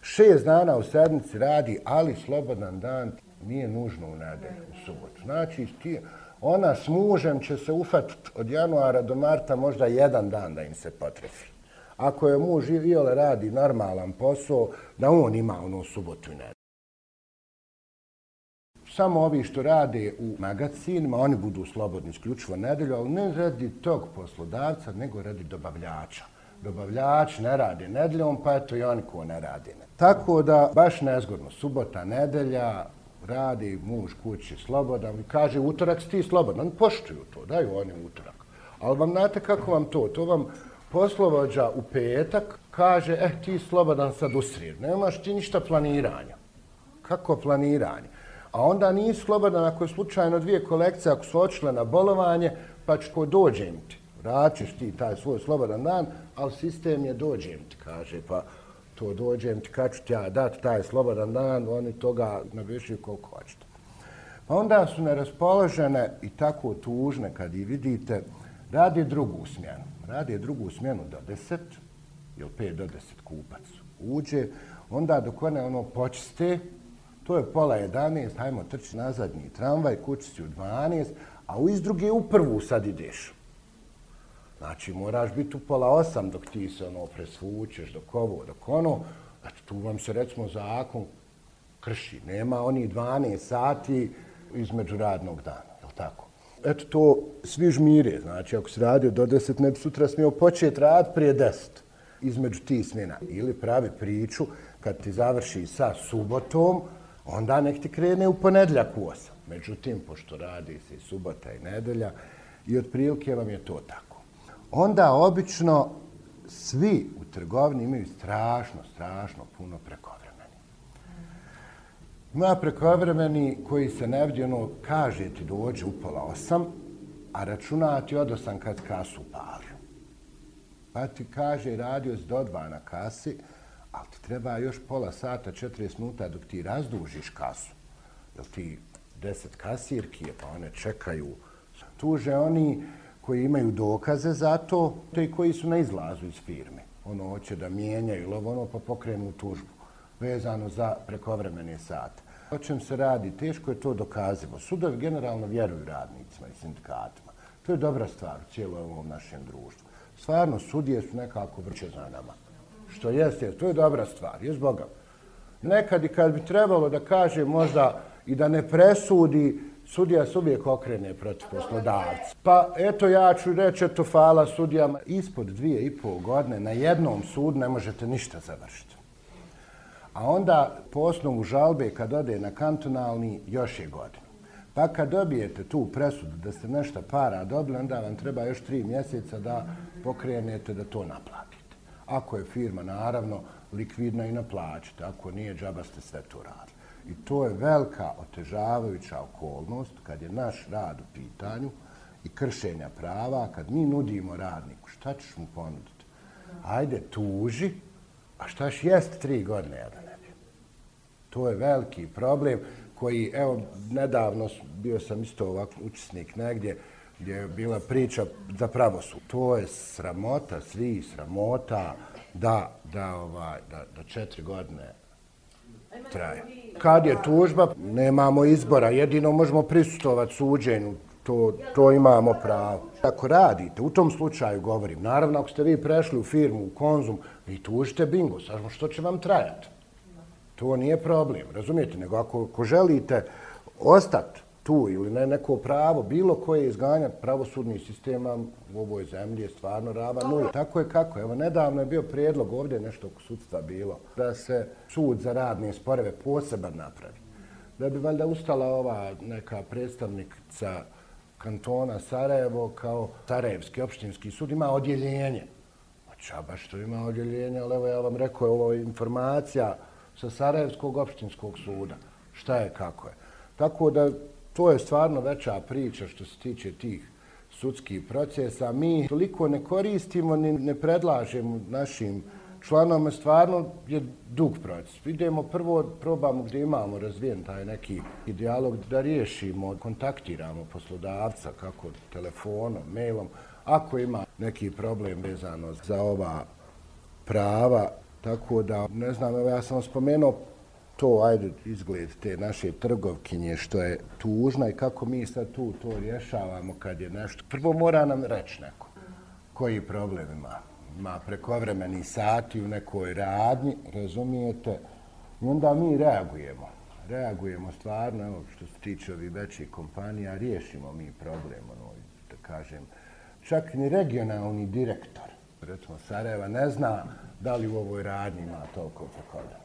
Šest dana u sedmici radi, ali slobodan dan nije nužno u nedelju, u subotu. Znači, ti, ona s mužem će se ufatiti od januara do marta možda jedan dan da im se potrefi. Ako je muž i ole radi normalan posao, da on ima ono subotu i nedelju. Samo ovi što rade u magacinima, oni budu slobodni isključivo nedelju, ali ne radi tog poslodavca, nego radi dobavljača. Dobavljač ne radi nedeljom, pa eto i oni ko ne radi. Tako da, baš nezgodno, subota, nedelja, radi muž kući slobodan i kaže utorak si ti slobodan. Poštuju to, daju oni utorak. Ali vam znate kako vam to? To vam poslovođa u petak kaže, eh, ti slobodan sad u srijedu. Nemaš ti ništa planiranja. Kako planiranje? A onda nisi slobodan ako je slučajno dvije kolekcije, ako su očile na bolovanje, pa ću dođem ti. Vraćiš ti taj svoj slobodan dan, ali sistem je dođem ti, kaže. Pa to dođem ti, kad ću ti ja dati taj slobodan dan, oni toga navišaju koliko hoćete. Pa onda su neraspoložene i tako tužne kad i vidite, radi drugu smjenu. Radi drugu smjenu do deset, ili pet do deset kupac uđe, onda dok one ono počiste, to je pola 11, hajmo trči na zadnji tramvaj, kući si u 12, a u iz druge u prvu sad ideš. Znači, moraš biti u pola osam dok ti se ono presvučeš, dok ovo, dok ono. Znači, tu vam se, recimo, zakon krši. Nema oni 12 sati između radnog dana, je li tako? Eto to svi žmire, znači ako si radio do 10, ne bi sutra smio početi rad prije 10 između ti smjena. Ili pravi priču kad ti završi sa subotom, onda nek ti krene u ponedljak u 8. Međutim, pošto radi se i subota i nedelja, i otprilike vam je to tako onda obično svi u trgovini imaju strašno, strašno puno prekovremeni. Ima prekovremeni koji se ne ono, kaže ti dođe u pola osam, a računa ti od osam kad kasu palio. Pa ti kaže, radio si do dva na kasi, ali ti treba još pola sata, 40 minuta dok ti razdužiš kasu. Jel ti deset kasirki, pa one čekaju. Tuže oni, koji imaju dokaze za to, te koji su na izlazu iz firme. Ono hoće da mijenjaju ili ono pa pokrenu tužbu vezano za prekovremene sate. O čem se radi? Teško je to dokazivo. Sudovi generalno vjeruju radnicima i sindikatima. To je dobra stvar u cijelom ovom našem društvu. Stvarno, sudije su nekako vrće za nama. Što jeste, to je dobra stvar, je zboga. Nekad i kad bi trebalo da kaže možda i da ne presudi, sudija se uvijek okrene protiv poslodavca. Pa eto ja ću reći, eto fala sudijama, ispod dvije i pol godine na jednom sudu ne možete ništa završiti. A onda po osnovu žalbe kad ode na kantonalni još je godinu. Pa kad dobijete tu presudu da ste nešto para dobili, onda vam treba još tri mjeseca da pokrenete da to naplatite. Ako je firma, naravno, likvidna i naplaćite. Ako nije, džaba ste sve to radili. I to je velika otežavajuća okolnost kad je naš rad u pitanju i kršenja prava, kad mi nudimo radniku, šta ćeš mu ponuditi? Ajde, tuži, a šta ćeš jest tri godine, ja da ne bi. To je veliki problem koji, evo, nedavno bio sam isto ovak učesnik negdje, gdje je bila priča za pravosu. To je sramota, svi sramota, da, da, ovaj, da, da četiri godine traje. Kad je tužba, nemamo izbora, jedino možemo prisutovati suđenju, to, to imamo pravo. Ako radite, u tom slučaju govorim, naravno ako ste vi prešli u firmu, u konzum, vi tužite bingo, sažmo što će vam trajati. To nije problem, razumijete, nego ako, ako želite ostati tu ili ne neko pravo, bilo koje izganjati pravosudni sistema u ovoj zemlji je stvarno rava nula. Tako je kako. Evo, nedavno je bio prijedlog ovdje nešto oko sudstva bilo, da se sud za radne sporeve poseban napravi. Da bi valjda ustala ova neka predstavnica kantona Sarajevo kao Sarajevski opštinski sud ima odjeljenje. Pa čaba što ima odjeljenje, ali evo ja vam rekao, ovo je informacija sa Sarajevskog opštinskog suda. Šta je, kako je. Tako da to je stvarno veća priča što se tiče tih sudskih procesa. mi toliko ne koristimo, ni ne predlažemo našim članom stvarno je dug proces. Idemo prvo, probamo gdje imamo razvijen taj neki dijalog da riješimo, kontaktiramo poslodavca kako telefonom, mailom, ako ima neki problem vezano za ova prava, tako da, ne znam, ja sam spomenuo to, ajde, izgled te naše trgovkinje, što je tužna i kako mi sad tu to rješavamo kad je nešto. Prvo mora nam reći neko koji problem ima ima prekovremeni sati u nekoj radnji, razumijete, i onda mi reagujemo. Reagujemo stvarno, evo, što se tiče ovih većih kompanija, riješimo mi problem, ono, da kažem, čak ni regionalni direktor, recimo Sarajeva, ne zna da li u ovoj radnji ima toliko prekovremena.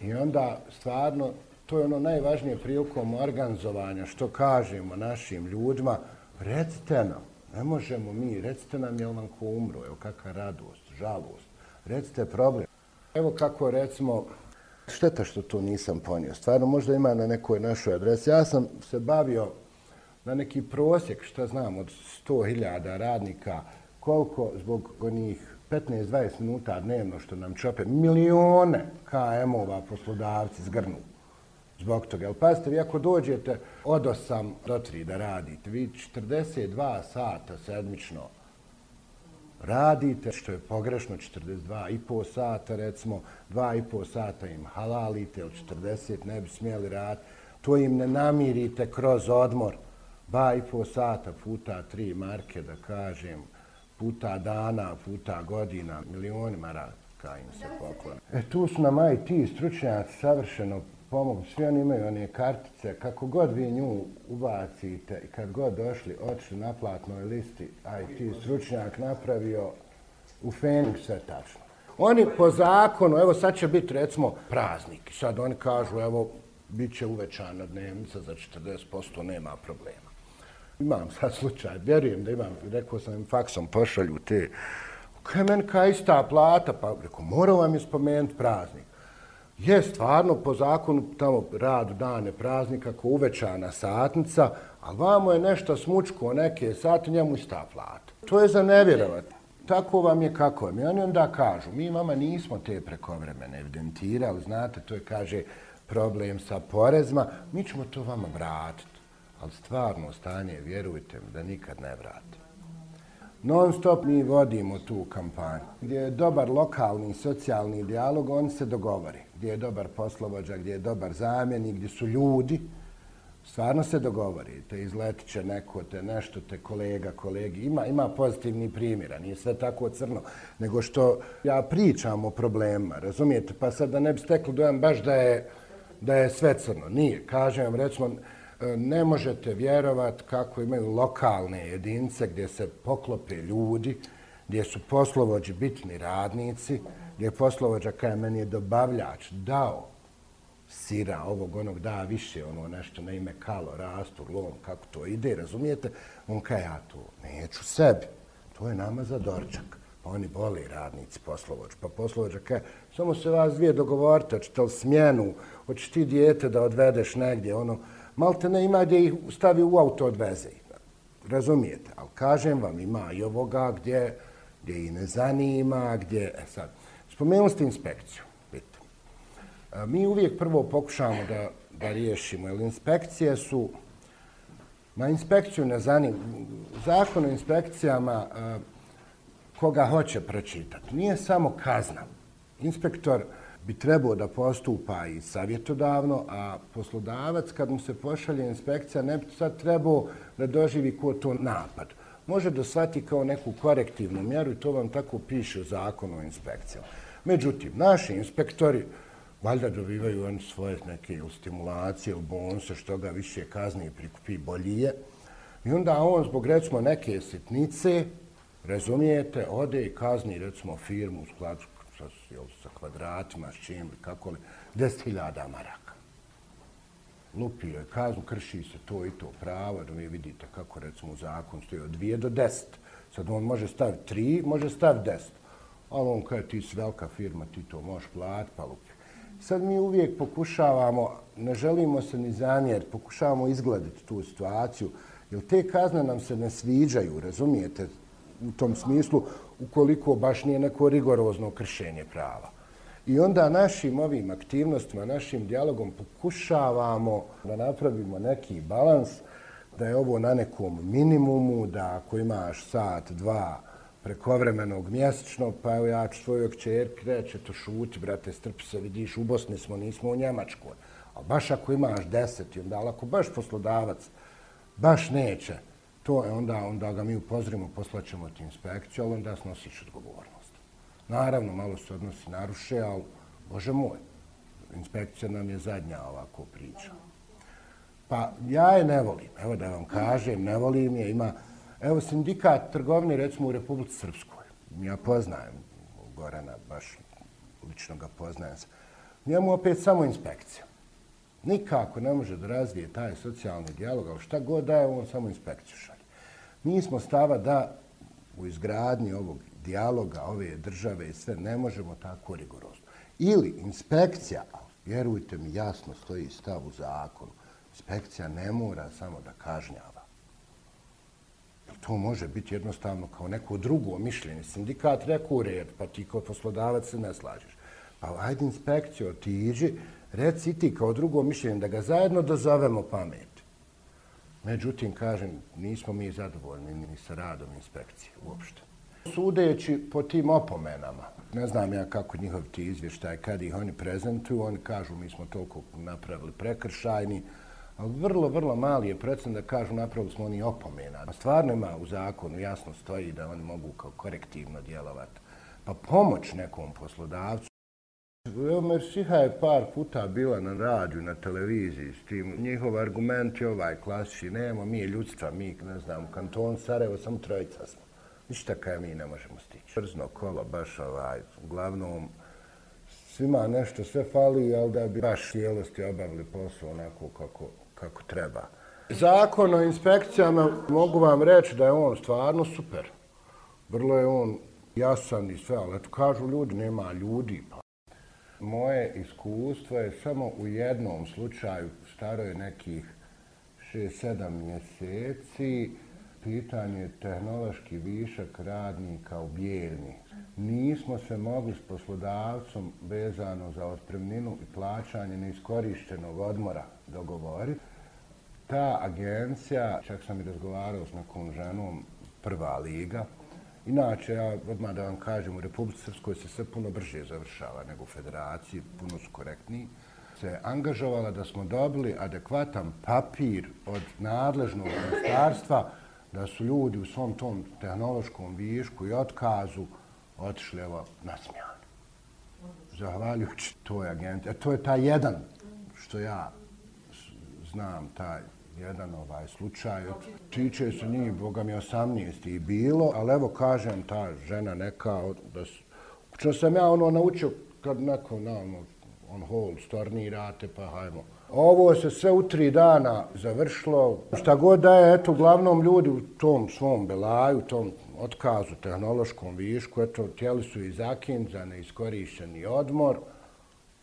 I onda, stvarno, to je ono najvažnije prilikom organizovanja, što kažemo našim ljudima, recite nam, Ne možemo mi, recite nam je vam ko umro, evo kakva radost, žalost, recite problem. Evo kako recimo, šteta što to nisam ponio, stvarno možda ima na nekoj našoj adresi. Ja sam se bavio na neki prosjek, što znam, od 100.000 radnika, koliko zbog onih 15-20 minuta dnevno što nam čope, milione KM-ova poslodavci zgrnu zbog toga. Jel, pazite, vi ako dođete od 8 do 3 da radite, vi 42 sata sedmično radite, što je pogrešno, 42 i sata, recimo, 2 i sata im halalite, ili 40 ne bi smjeli raditi, to im ne namirite kroz odmor, 2,5 sata puta 3 marke, da kažem, puta dana, puta godina, milionima radika im se poklone. E, tu su nam IT stručnjaci savršeno pomogu. Svi oni imaju one kartice, kako god vi nju ubacite i kad god došli, otišli na platnoj listi, IT stručnjak napravio u Fenix sve tačno. Oni po zakonu, evo sad će biti recimo praznik, sad oni kažu evo bit će uvećana dnevnica za 40%, nema problema. Imam sad slučaj, vjerujem da imam, rekao sam im faksom pošalju te, kaj men kaj ista plata, pa rekao, moram vam je spomenuti praznik je stvarno po zakonu tamo rad dane praznika ko uvećana satnica, a vamo je nešto smučko, neke sati, njemu ista plata. To je za nevjerovat. Tako vam je kako vam. je. oni onda kažu, mi vama nismo te prekovremene evidentirali, znate, to je, kaže, problem sa porezma, mi ćemo to vama vratiti. Ali stvarno stanje, vjerujte mi, da nikad ne vrati non stop mi vodimo tu kampanju. Gdje je dobar lokalni socijalni dijalog, on se dogovori. Gdje je dobar poslovođa, gdje je dobar zamjenik, gdje su ljudi, stvarno se dogovori. Te izletit će neko, te nešto, te kolega, kolegi. Ima, ima pozitivni primjera, nije sve tako crno. Nego što ja pričam o problemima, razumijete? Pa sad da ne bi steklo dojam baš da je, da je sve crno. Nije. Kažem vam, recimo, E, ne možete vjerovat kako imaju lokalne jedince gdje se poklope ljudi, gdje su poslovođi bitni radnici, gdje je poslovođa kada meni je dobavljač dao sira ovog onog da više ono nešto na ime kalo, rastu, lom, kako to ide, razumijete? On kaže ja to neću sebi. To je nama za dorčak. Pa oni boli radnici poslovođ. Pa poslovođa kaže, samo se vas dvije dogovorite, hoćete li smjenu, hoćeš ti dijete da odvedeš negdje, ono, malte ne ima gdje ih stavi u auto odveze. Razumijete? Ali kažem vam, ima i ovoga gdje, gdje i ne zanima, gdje... E sad, spomenuli ste inspekciju. Vidite. E, mi uvijek prvo pokušamo da, da riješimo, jer inspekcije su... Na inspekciju ne zanima. Zakon o inspekcijama e, koga hoće pročitati. Nije samo kazna. Inspektor bi trebao da postupa i savjetodavno, a poslodavac kad mu se pošalje inspekcija ne bi sad trebao da doživi ko to napad. Može da shvati kao neku korektivnu mjeru i to vam tako piše u zakonu o inspekcijama. Međutim, naši inspektori valjda dobivaju oni svoje neke stimulacije ili bonuse što ga više kazni i prikupi boljije. I onda on zbog recimo neke sitnice, razumijete, ode i kazni recimo firmu u skladu sa, jel, sa kvadratima, s čim, kako li, 10.000 maraka. Lupio je kaznu, krši se to i to pravo, da vi vidite kako recimo u zakon stoji od 2 do 10. Sad on može staviti 3, može staviti 10. Ali on kaže ti si velika firma, ti to možeš plat, pa lupi. Sad mi uvijek pokušavamo, ne želimo se ni zamjeriti, pokušavamo izgledati tu situaciju, Jer te kazne nam se ne sviđaju, razumijete, u tom smislu, ukoliko baš nije neko rigorozno kršenje prava. I onda našim ovim aktivnostima, našim dijalogom pokušavamo da napravimo neki balans, da je ovo na nekom minimumu, da ako imaš sat, dva prekovremenog mjesečno, pa evo ja ću svojoj kćerki reći, to šuti, brate, strpi se, vidiš, u Bosni smo, nismo u Njemačkoj. A baš ako imaš deset, i onda ako baš poslodavac baš neće, to je onda, onda ga mi upozorimo, poslaćemo ti inspekciju, ali onda snosiš odgovornost. Naravno, malo se odnosi naruše, ali, bože moj, inspekcija nam je zadnja ovako priča. Pa ja je ne volim, evo da vam kažem, ne volim je, ima, evo sindikat trgovine recimo u Republici Srpskoj, ja poznajem Gorana, baš lično ga poznajem njemu opet samo inspekcija. Nikako ne može da razvije taj socijalni dijalog, ali šta god daje, on samo inspekciju šalje. Mi smo stava da u izgradnji ovog dijaloga, ove države i sve, ne možemo tako rigorozno. Ili inspekcija, vjerujte mi, jasno stoji stav u zakonu, inspekcija ne mora samo da kažnjava. To može biti jednostavno kao neko drugo mišljenje. Sindikat rekao u red, pa ti kao poslodavac se ne slažiš. Pa ajde inspekciju, ti iđi, reci ti kao drugo mišljenje da ga zajedno dozovemo pamet. Međutim, kažem, nismo mi zadovoljni ni sa radom inspekcije uopšte. Sudeći po tim opomenama, ne znam ja kako njihov ti izvještaj, kad ih oni prezentuju, oni kažu mi smo toliko napravili prekršajni, ali vrlo, vrlo mali je predstavno da kažu napravili smo oni opomena. Stvarno ima u zakonu, jasno stoji da oni mogu kao korektivno djelovati. Pa pomoć nekom poslodavcu, Evo, Mersiha je par puta bila na radiju, na televiziji s tim. Njihov argument je ovaj klasični, nema mi je ljudstva, mi, ne znam, kanton Sarajevo, samo trojica smo. Ništa kaj mi ne možemo stići. Brzno kolo, baš ovaj, uglavnom, svima nešto sve fali, ali da bi baš cijelosti obavili posao onako kako, kako treba. Zakon o inspekcijama, mogu vam reći da je on stvarno super. Vrlo je on jasan i sve, ali eto kažu ljudi, nema ljudi, pa moje iskustvo je samo u jednom slučaju, staro je nekih 6-7 mjeseci, pitanje tehnološki višak radnika u Bijeljni. Nismo se mogli s poslodavcom vezano za otpremninu i plaćanje neiskorištenog odmora dogovoriti. Ta agencija, čak sam i razgovarao s nekom ženom, prva liga, Inače, ja odmah da vam kažem, u Republike Srpskoj se sve puno brže završava nego u federaciji, puno su korektniji. Se angažovala da smo dobili adekvatan papir od nadležnog ministarstva da su ljudi u svom tom tehnološkom višku i otkazu otišli evo na smijanu. Zahvaljujući toj agenti. E, to je taj jedan što ja znam, taj jedan ovaj slučaj. Tiče se njih, Boga mi, 18 i bilo, ali evo kažem, ta žena neka, da su, što sam ja ono naučio kad neko, na ono, on hold, stornirate, pa hajmo. Ovo se sve u tri dana završilo. Šta god da je, eto, uglavnom ljudi u tom svom belaju, tom otkazu, tehnološkom višku, eto, tijeli su i zakin za neiskorišteni odmor.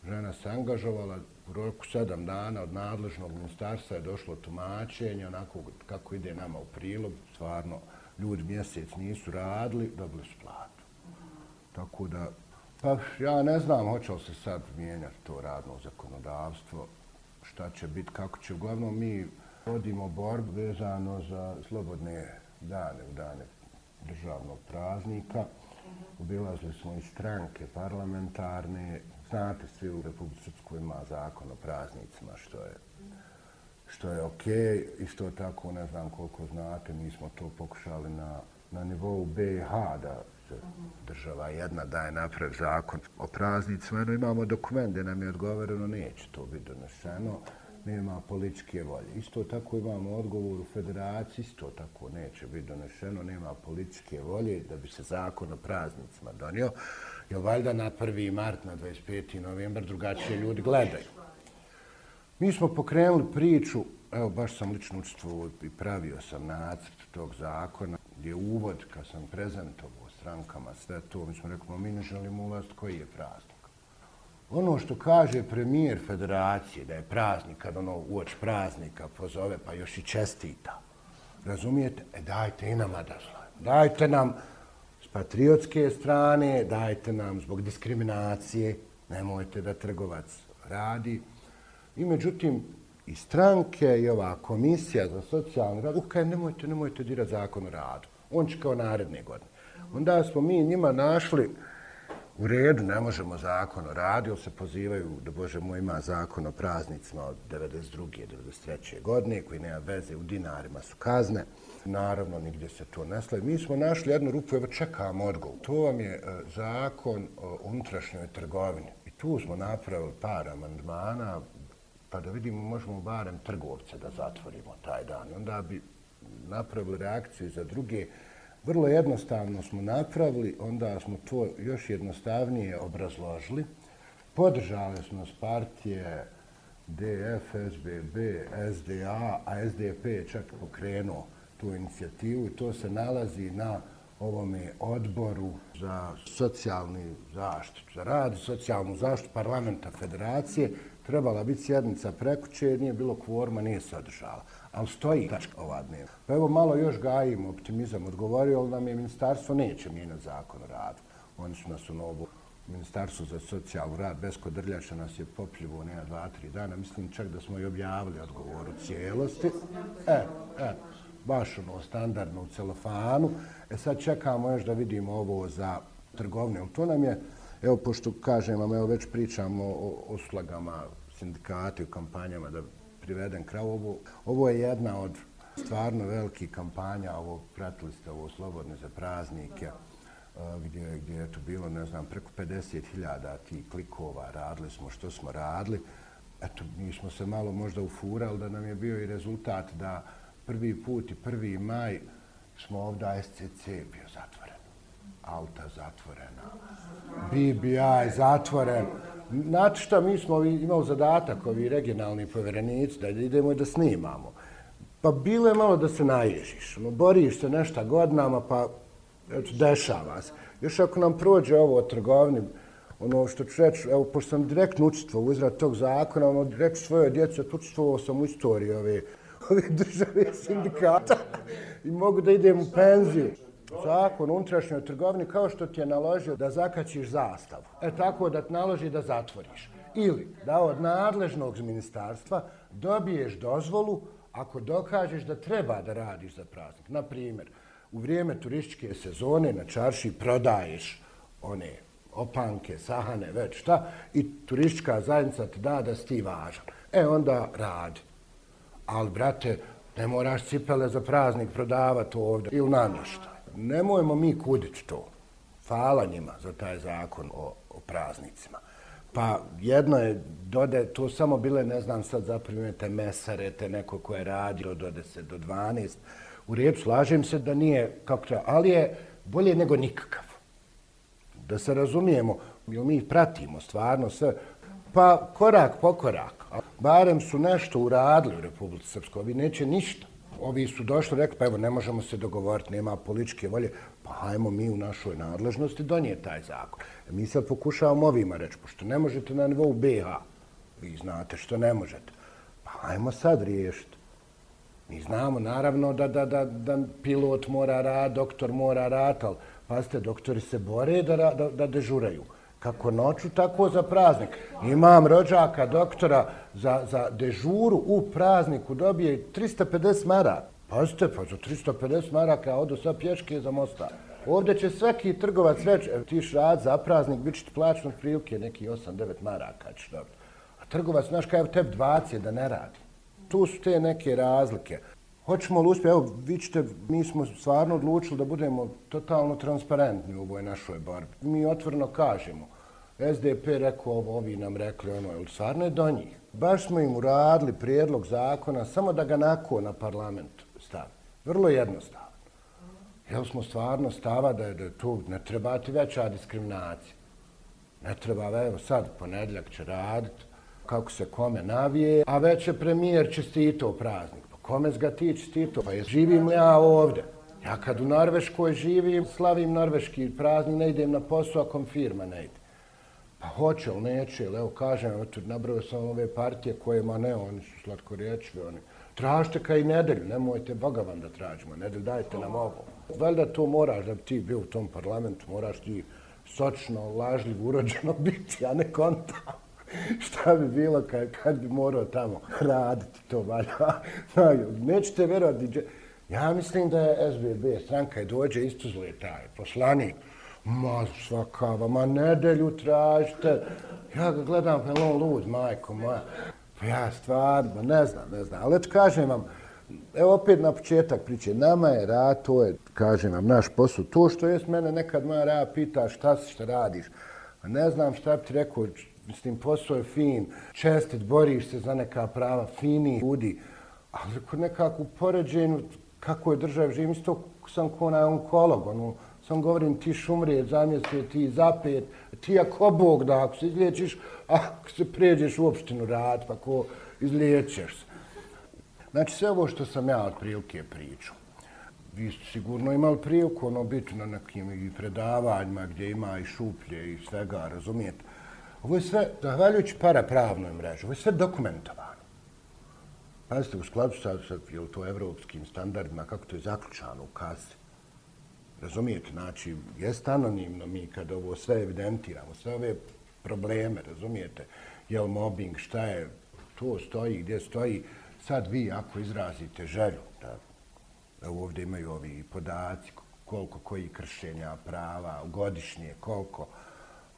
Žena se angažovala, u roku sedam dana od nadležnog ministarstva je došlo tumačenje, onako kako ide nama u prilog, stvarno, ljudi mjesec nisu radili, dobili su platu. Tako da, pa ja ne znam hoće li se sad mijenjati to radno zakonodavstvo, šta će biti, kako će. Uglavnom, mi vodimo borbu vezano za slobodne dane, u dane državnog praznika. Obilazili smo i stranke parlamentarne, znate, svi u Republike Srpskoj ima zakon o praznicima, što je što je okej. Okay. Isto tako, ne znam koliko znate, mi smo to pokušali na, na nivou BiH da država jedna daje naprav zakon o praznicima. jedno imamo dokument gdje nam je odgovoreno, neće to biti doneseno, nema političke volje. Isto tako imamo odgovor u federaciji, isto tako neće biti doneseno, nema političke volje da bi se zakon o praznicima donio jer valjda na 1. mart, na 25. novembar drugačije ljudi gledaju. Mi smo pokrenuli priču, evo baš sam lično učestvovao i pravio sam nacrt tog zakona, gdje je uvod kad sam prezentovao strankama sve to, mi smo rekli, mi ne želimo ulaziti koji je praznik. Ono što kaže premijer federacije da je praznik, kad ono uoč praznika pozove, pa još i čestita. Razumijete? E dajte i nama da slavimo, Dajte nam patriotske strane, dajte nam zbog diskriminacije, nemojte da trgovac radi. I međutim, i stranke i ova komisija za socijalni rad, ukaj, nemojte, nemojte dirati zakon o radu. On će kao naredne godine. Onda smo mi njima našli u redu, ne možemo zakon o radu, jer se pozivaju, da Bože moj, ima zakon o praznicima od 92. 93. godine, koji nema veze, u dinarima su kazne. Naravno, nigdje se to ne slavi. Mi smo našli jednu rupu, evo čekamo odgovor. To vam je e, zakon o unutrašnjoj trgovini. I tu smo napravili par amandmana, pa da vidimo možemo barem trgovce da zatvorimo taj dan. Onda bi napravili reakciju za druge. Vrlo jednostavno smo napravili, onda smo to još jednostavnije obrazložili. Podržali smo s partije DF, SBB, SDA, a SDP je čak pokrenuo tu inicijativu i to se nalazi na ovome odboru za socijalni zaštitu, za rad, socijalnu zaštitu parlamenta federacije, trebala biti sjednica prekuće, nije bilo kvorma, nije se održala. Ali stoji tačka ova dnevna. Pa evo malo još gajimo optimizam. Odgovorio, ali nam je ministarstvo neće mijenjati zakon o radu. Oni su nas u novu ministarstvo za socijalnu rad, Besko Drljača nas je popljivo nema dva, tri dana. Mislim čak da smo i objavili odgovor u cijelosti. E, e, baš ono standardno u celofanu. E sad čekamo još da vidimo ovo za trgovne. To nam je Evo, pošto kažem vam, evo već pričamo o, o slagama sindikati u kampanjama da priveden kraj ovo. Ovo je jedna od stvarno velikih kampanja, ovo pratili ste ovo Slobodne za praznike, e, gdje, gdje je to bilo, ne znam, preko 50.000 tih klikova, radili smo što smo radili. Eto, mi smo se malo možda ufurali da nam je bio i rezultat da prvi put i prvi maj smo ovdje SCC bio zatvoren. Alta zatvorena. BBI zatvoren. Znate šta, mi smo imali zadatak, ovi regionalni povjerenici, da idemo i da snimamo. Pa bilo je malo da se naježiš. No, boriš se nešto godinama, pa eto, dešava se. Još ako nam prođe ovo o trgovini, ono što ću reći, evo, pošto sam direktno učitvo u izradu tog zakona, ono, direktno svoje djece, učestvovao sam u istoriji ove, ove države sindikata i mogu da idem u penziju zakon unutrašnjoj trgovini kao što ti je naložio da zakačiš zastavu. E tako da ti naloži da zatvoriš. Ili da od nadležnog ministarstva dobiješ dozvolu ako dokažeš da treba da radiš za praznik. Na primjer, u vrijeme turističke sezone na čarši prodaješ one opanke, sahane, već šta, i turistička zajednica ti da da si ti važan. E onda radi. Ali, brate, ne moraš cipele za praznik prodavati ovdje ili namješta nemojmo mi kudić to. Hvala njima za taj zakon o, o praznicima. Pa jedno je, dode, to samo bile, ne znam, sad zaprimete mesare, te neko ko je radio do 10 do 12. U redu, slažem se da nije kako to, ali je bolje nego nikakav. Da se razumijemo, jer mi pratimo stvarno sve, pa korak po korak. Barem su nešto uradili u Republici Srpskoj, ovi neće ništa ovi su došli, rekli, pa evo, ne možemo se dogovoriti, nema političke volje, pa hajmo mi u našoj nadležnosti donijeti taj zakon. E, mi sad pokušavamo ovima reći, pošto ne možete na nivou BH, vi znate što ne možete, pa hajmo sad riješiti. Mi znamo, naravno, da, da, da, da pilot mora rad, doktor mora rad, ali pazite, doktori se bore da, da, da dežuraju kako noću, tako za praznik. Imam rođaka, doktora, za, za dežuru u prazniku dobije 350 mara. Pazite, pa za 350 maraka odu sa pješke za mosta. Ovdje će svaki trgovac reći, tiš rad za praznik, bit će ti plaćno prilike neki 8-9 maraka ćeš dobiti. A trgovac, znaš kaj je tebi 20 da ne radi. Tu su te neke razlike. Hoćemo li uspjeti, evo, vi ćete, mi smo stvarno odlučili da budemo totalno transparentni u ovoj našoj borbi. Mi otvorno kažemo, SDP rekao ovo, ovi nam rekli ono, ili stvarno je do njih. Baš smo im uradili prijedlog zakona samo da ga nako na parlament stavi. Vrlo jednostavno. Jel smo stvarno stava da je, da je tu ne treba ti veća diskriminacija. Ne treba, evo sad ponedljak će raditi kako se kome navije, a već je premijer čestito praznik. Pa kome ga ti čestito? Pa je, živim li ja ovde? Ja kad u Norveškoj živim, slavim norveški praznik, ne idem na posao, a firma ne ide. Pa hoće li, neće li, evo kažem, eto, tu nabrao sam ove partije koje, ma ne, oni su slatko riječivi, oni Tražite kaj i nedelju, nemojte Boga vam da tražimo, nedelju dajte nam ovo. Valjda to moraš da bi ti bio u tom parlamentu, moraš ti sočno, lažljiv, urođeno biti, a ne konta. Šta bi bilo kad, kad bi morao tamo raditi to valja. Nećete verovati, ja mislim da je SBB stranka i dođe isto zle taj poslanik. Ma svaka, ma nedelju tražite. Ja ga gledam, pa je on lud, majko moja. Pa ja stvarno, ne znam, ne znam. Ali kažem vam, evo opet na početak priče, nama je rad, to je, kažem vam, naš posao. To što jest mene nekad moja rad pita šta si, šta radiš. A ne znam šta bi ti rekao, mislim, posao je fin, čestit, boriš se za neka prava, fini ljudi. Ali kod u poređenju, kako je država živim, isto sam ko na onkolog, ono, sam govorim ti šumrije, zamjese ti zapet, ti ako Bog da, ako se izliječiš, ako se pređeš u opštinu rad, pa ko izliječeš se. Znači, sve ovo što sam ja od prilike pričao, vi ste sigurno imali priliku ono biti na nekim i predavanjima gdje ima i šuplje i svega, razumijete? Ovo je sve, zahvaljujući parapravnoj mreži, ovo je sve dokumentovano. Pazite, u skladu sa, sa je to evropskim standardima, kako to je zaključano u kasi. Razumijete, znači, jest anonimno mi kad ovo sve evidentiramo, sve ove probleme, razumijete, je li mobbing, šta je, to stoji, gdje stoji, sad vi ako izrazite želju, da, da ovdje imaju ovi podaci, koliko koji kršenja prava, godišnje, koliko,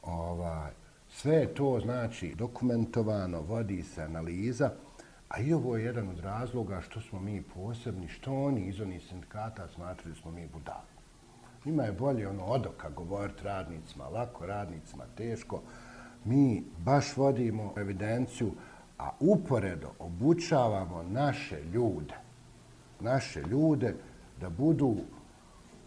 ovaj, sve to znači dokumentovano, vodi se analiza, a i ovo je jedan od razloga što smo mi posebni, što oni iz onih sindikata smatrali smo mi budali. Njima je bolje ono odoka govoriti radnicima, lako radnicima, teško. Mi baš vodimo evidenciju, a uporedo obučavamo naše ljude, naše ljude da budu,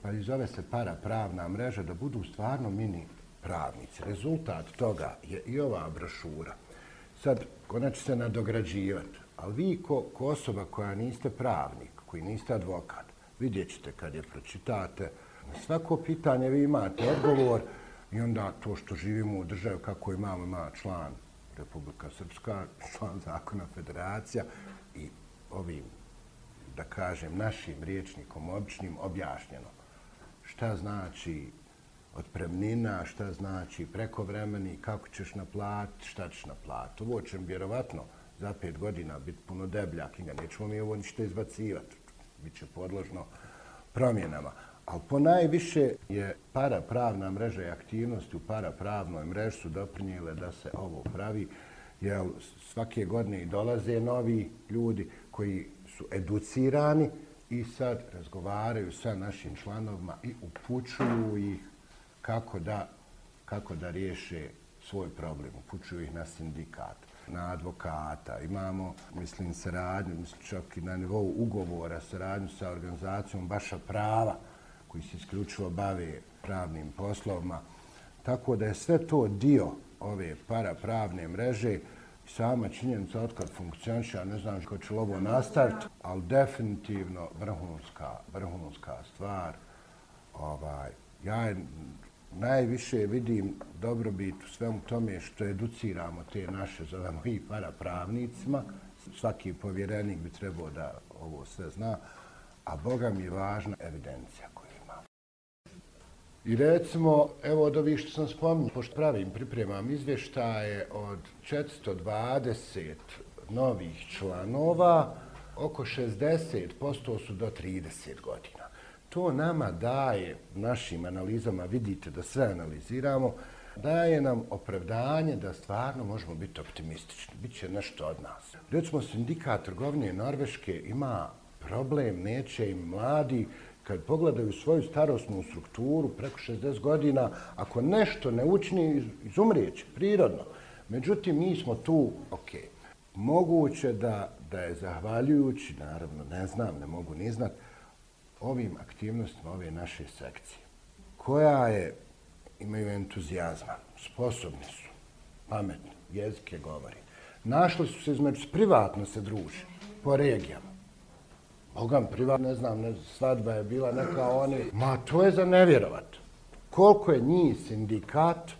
pa i zove se parapravna mreža, da budu stvarno mini pravnici. Rezultat toga je i ova brošura. Sad, ona će se nadograđivati, ali vi ko, ko osoba koja niste pravnik, koji niste advokat, vidjet ćete kad je pročitate, svako pitanje vi imate odgovor i onda to što živimo u državi kako imamo ima član Republika Srpska, član zakona federacija i ovim, da kažem, našim riječnikom običnim objašnjeno šta znači otpremnina, šta znači prekovremeni, kako ćeš naplatiti, šta ćeš naplatiti. Ovo će vjerovatno za pet godina biti puno deblja knjiga. Nećemo mi ovo ništa izbacivati. Biće podložno promjenama. Ali po najviše je para pravna mreža i aktivnosti u para pravnoj mreži su doprinjile da se ovo pravi. Jer svake godine dolaze novi ljudi koji su educirani i sad razgovaraju sa našim članovima i upućuju ih kako da, kako da riješe svoj problem. Upućuju ih na sindikat, na advokata. Imamo, mislim, saradnju, mislim, čak i na nivou ugovora, saradnju sa organizacijom Baša prava, koji se isključivo bave pravnim poslovima. Tako da je sve to dio ove parapravne mreže sama činjenica otkad funkcioniše, ne znam ko će ovo nastaviti, ali definitivno vrhunska, vrhunska stvar. Ovaj, ja najviše vidim dobrobit u svemu tome što educiramo te naše, zovemo i parapravnicima. Svaki povjerenik bi trebao da ovo sve zna, a Boga mi je važna evidencija I recimo, evo od ovih što sam spominjao, pošto pravim, pripremam izvještaje od 420 novih članova, oko 60% su do 30 godina. To nama daje, našim analizama, vidite da sve analiziramo, daje nam opravdanje da stvarno možemo biti optimistični. Biće nešto od nas. Recimo, sindikat trgovine Norveške ima problem, neće im mladi, kad pogledaju svoju starostnu strukturu preko 60 godina, ako nešto ne učini, izumrijeće, prirodno. Međutim, mi smo tu, ok, moguće da, da je zahvaljujući, naravno ne znam, ne mogu ni znat, ovim aktivnostima ove naše sekcije, koja je, imaju entuzijazma, sposobni su, pametni, jezike govori, našli su se između privatno se druže, po regijama, Bogam, privat, ne znam, ne, svadba je bila neka oni. Ma, to je za nevjerovat. Koliko je njih sindikat,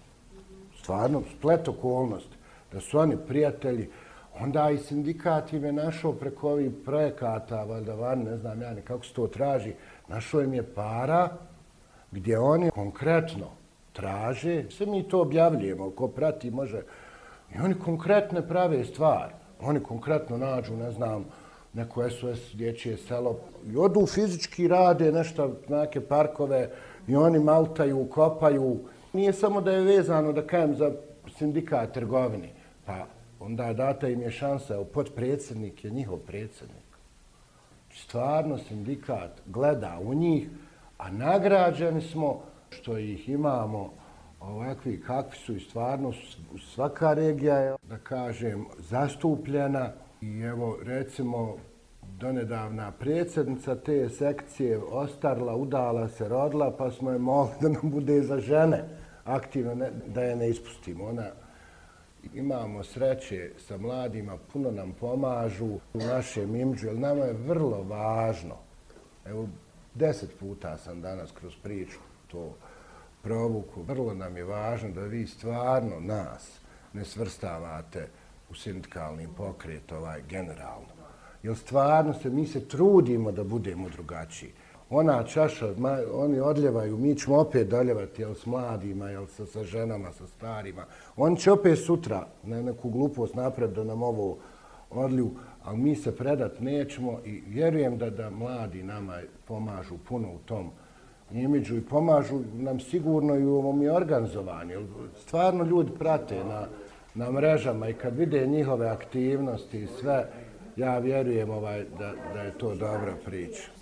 stvarno, splet okolnosti, da su oni prijatelji, onda i sindikat im je našao preko ovih projekata, valjda van, ne znam ja ni kako se to traži, našao im je para gdje oni konkretno traže, sve mi to objavljujemo, ko prati može, i oni konkretne prave stvari. Oni konkretno nađu, ne znam, neko SOS dječje selo i odu fizički rade nešto, neke parkove i oni maltaju, kopaju. Nije samo da je vezano, da kajem, za sindikat trgovini. Pa onda data im je šansa, evo, podpredsjednik je njihov predsjednik. Stvarno sindikat gleda u njih, a nagrađeni smo što ih imamo ovakvi kakvi su i stvarno svaka regija je, da kažem, zastupljena i evo recimo donedavna predsjednica te sekcije ostarla, udala se, rodila, pa smo je molili da nam bude za žene aktivno, ne, da je ne ispustimo. Ona imamo sreće sa mladima, puno nam pomažu u našem imđu, jer nama je vrlo važno. Evo, deset puta sam danas kroz priču to provuku. Vrlo nam je važno da vi stvarno nas ne svrstavate u sindikalni pokret ovaj generalno. Jer stvarno se, mi se trudimo da budemo drugačiji. Ona čaša, oni odljevaju, mi ćemo opet doljevati, jel s mladima, jel sa, sa ženama, sa starima. Oni će opet sutra ne, neku glupost napred da nam ovo odliju, ali mi se predat nećemo i vjerujem da da mladi nama pomažu puno u tom imidžu i pomažu nam sigurno i u ovom i organizovanju. Stvarno ljudi prate na, na mrežama i kad vide njihove aktivnosti i sve, ja vjerujem ovaj, da, da je to dobra priča.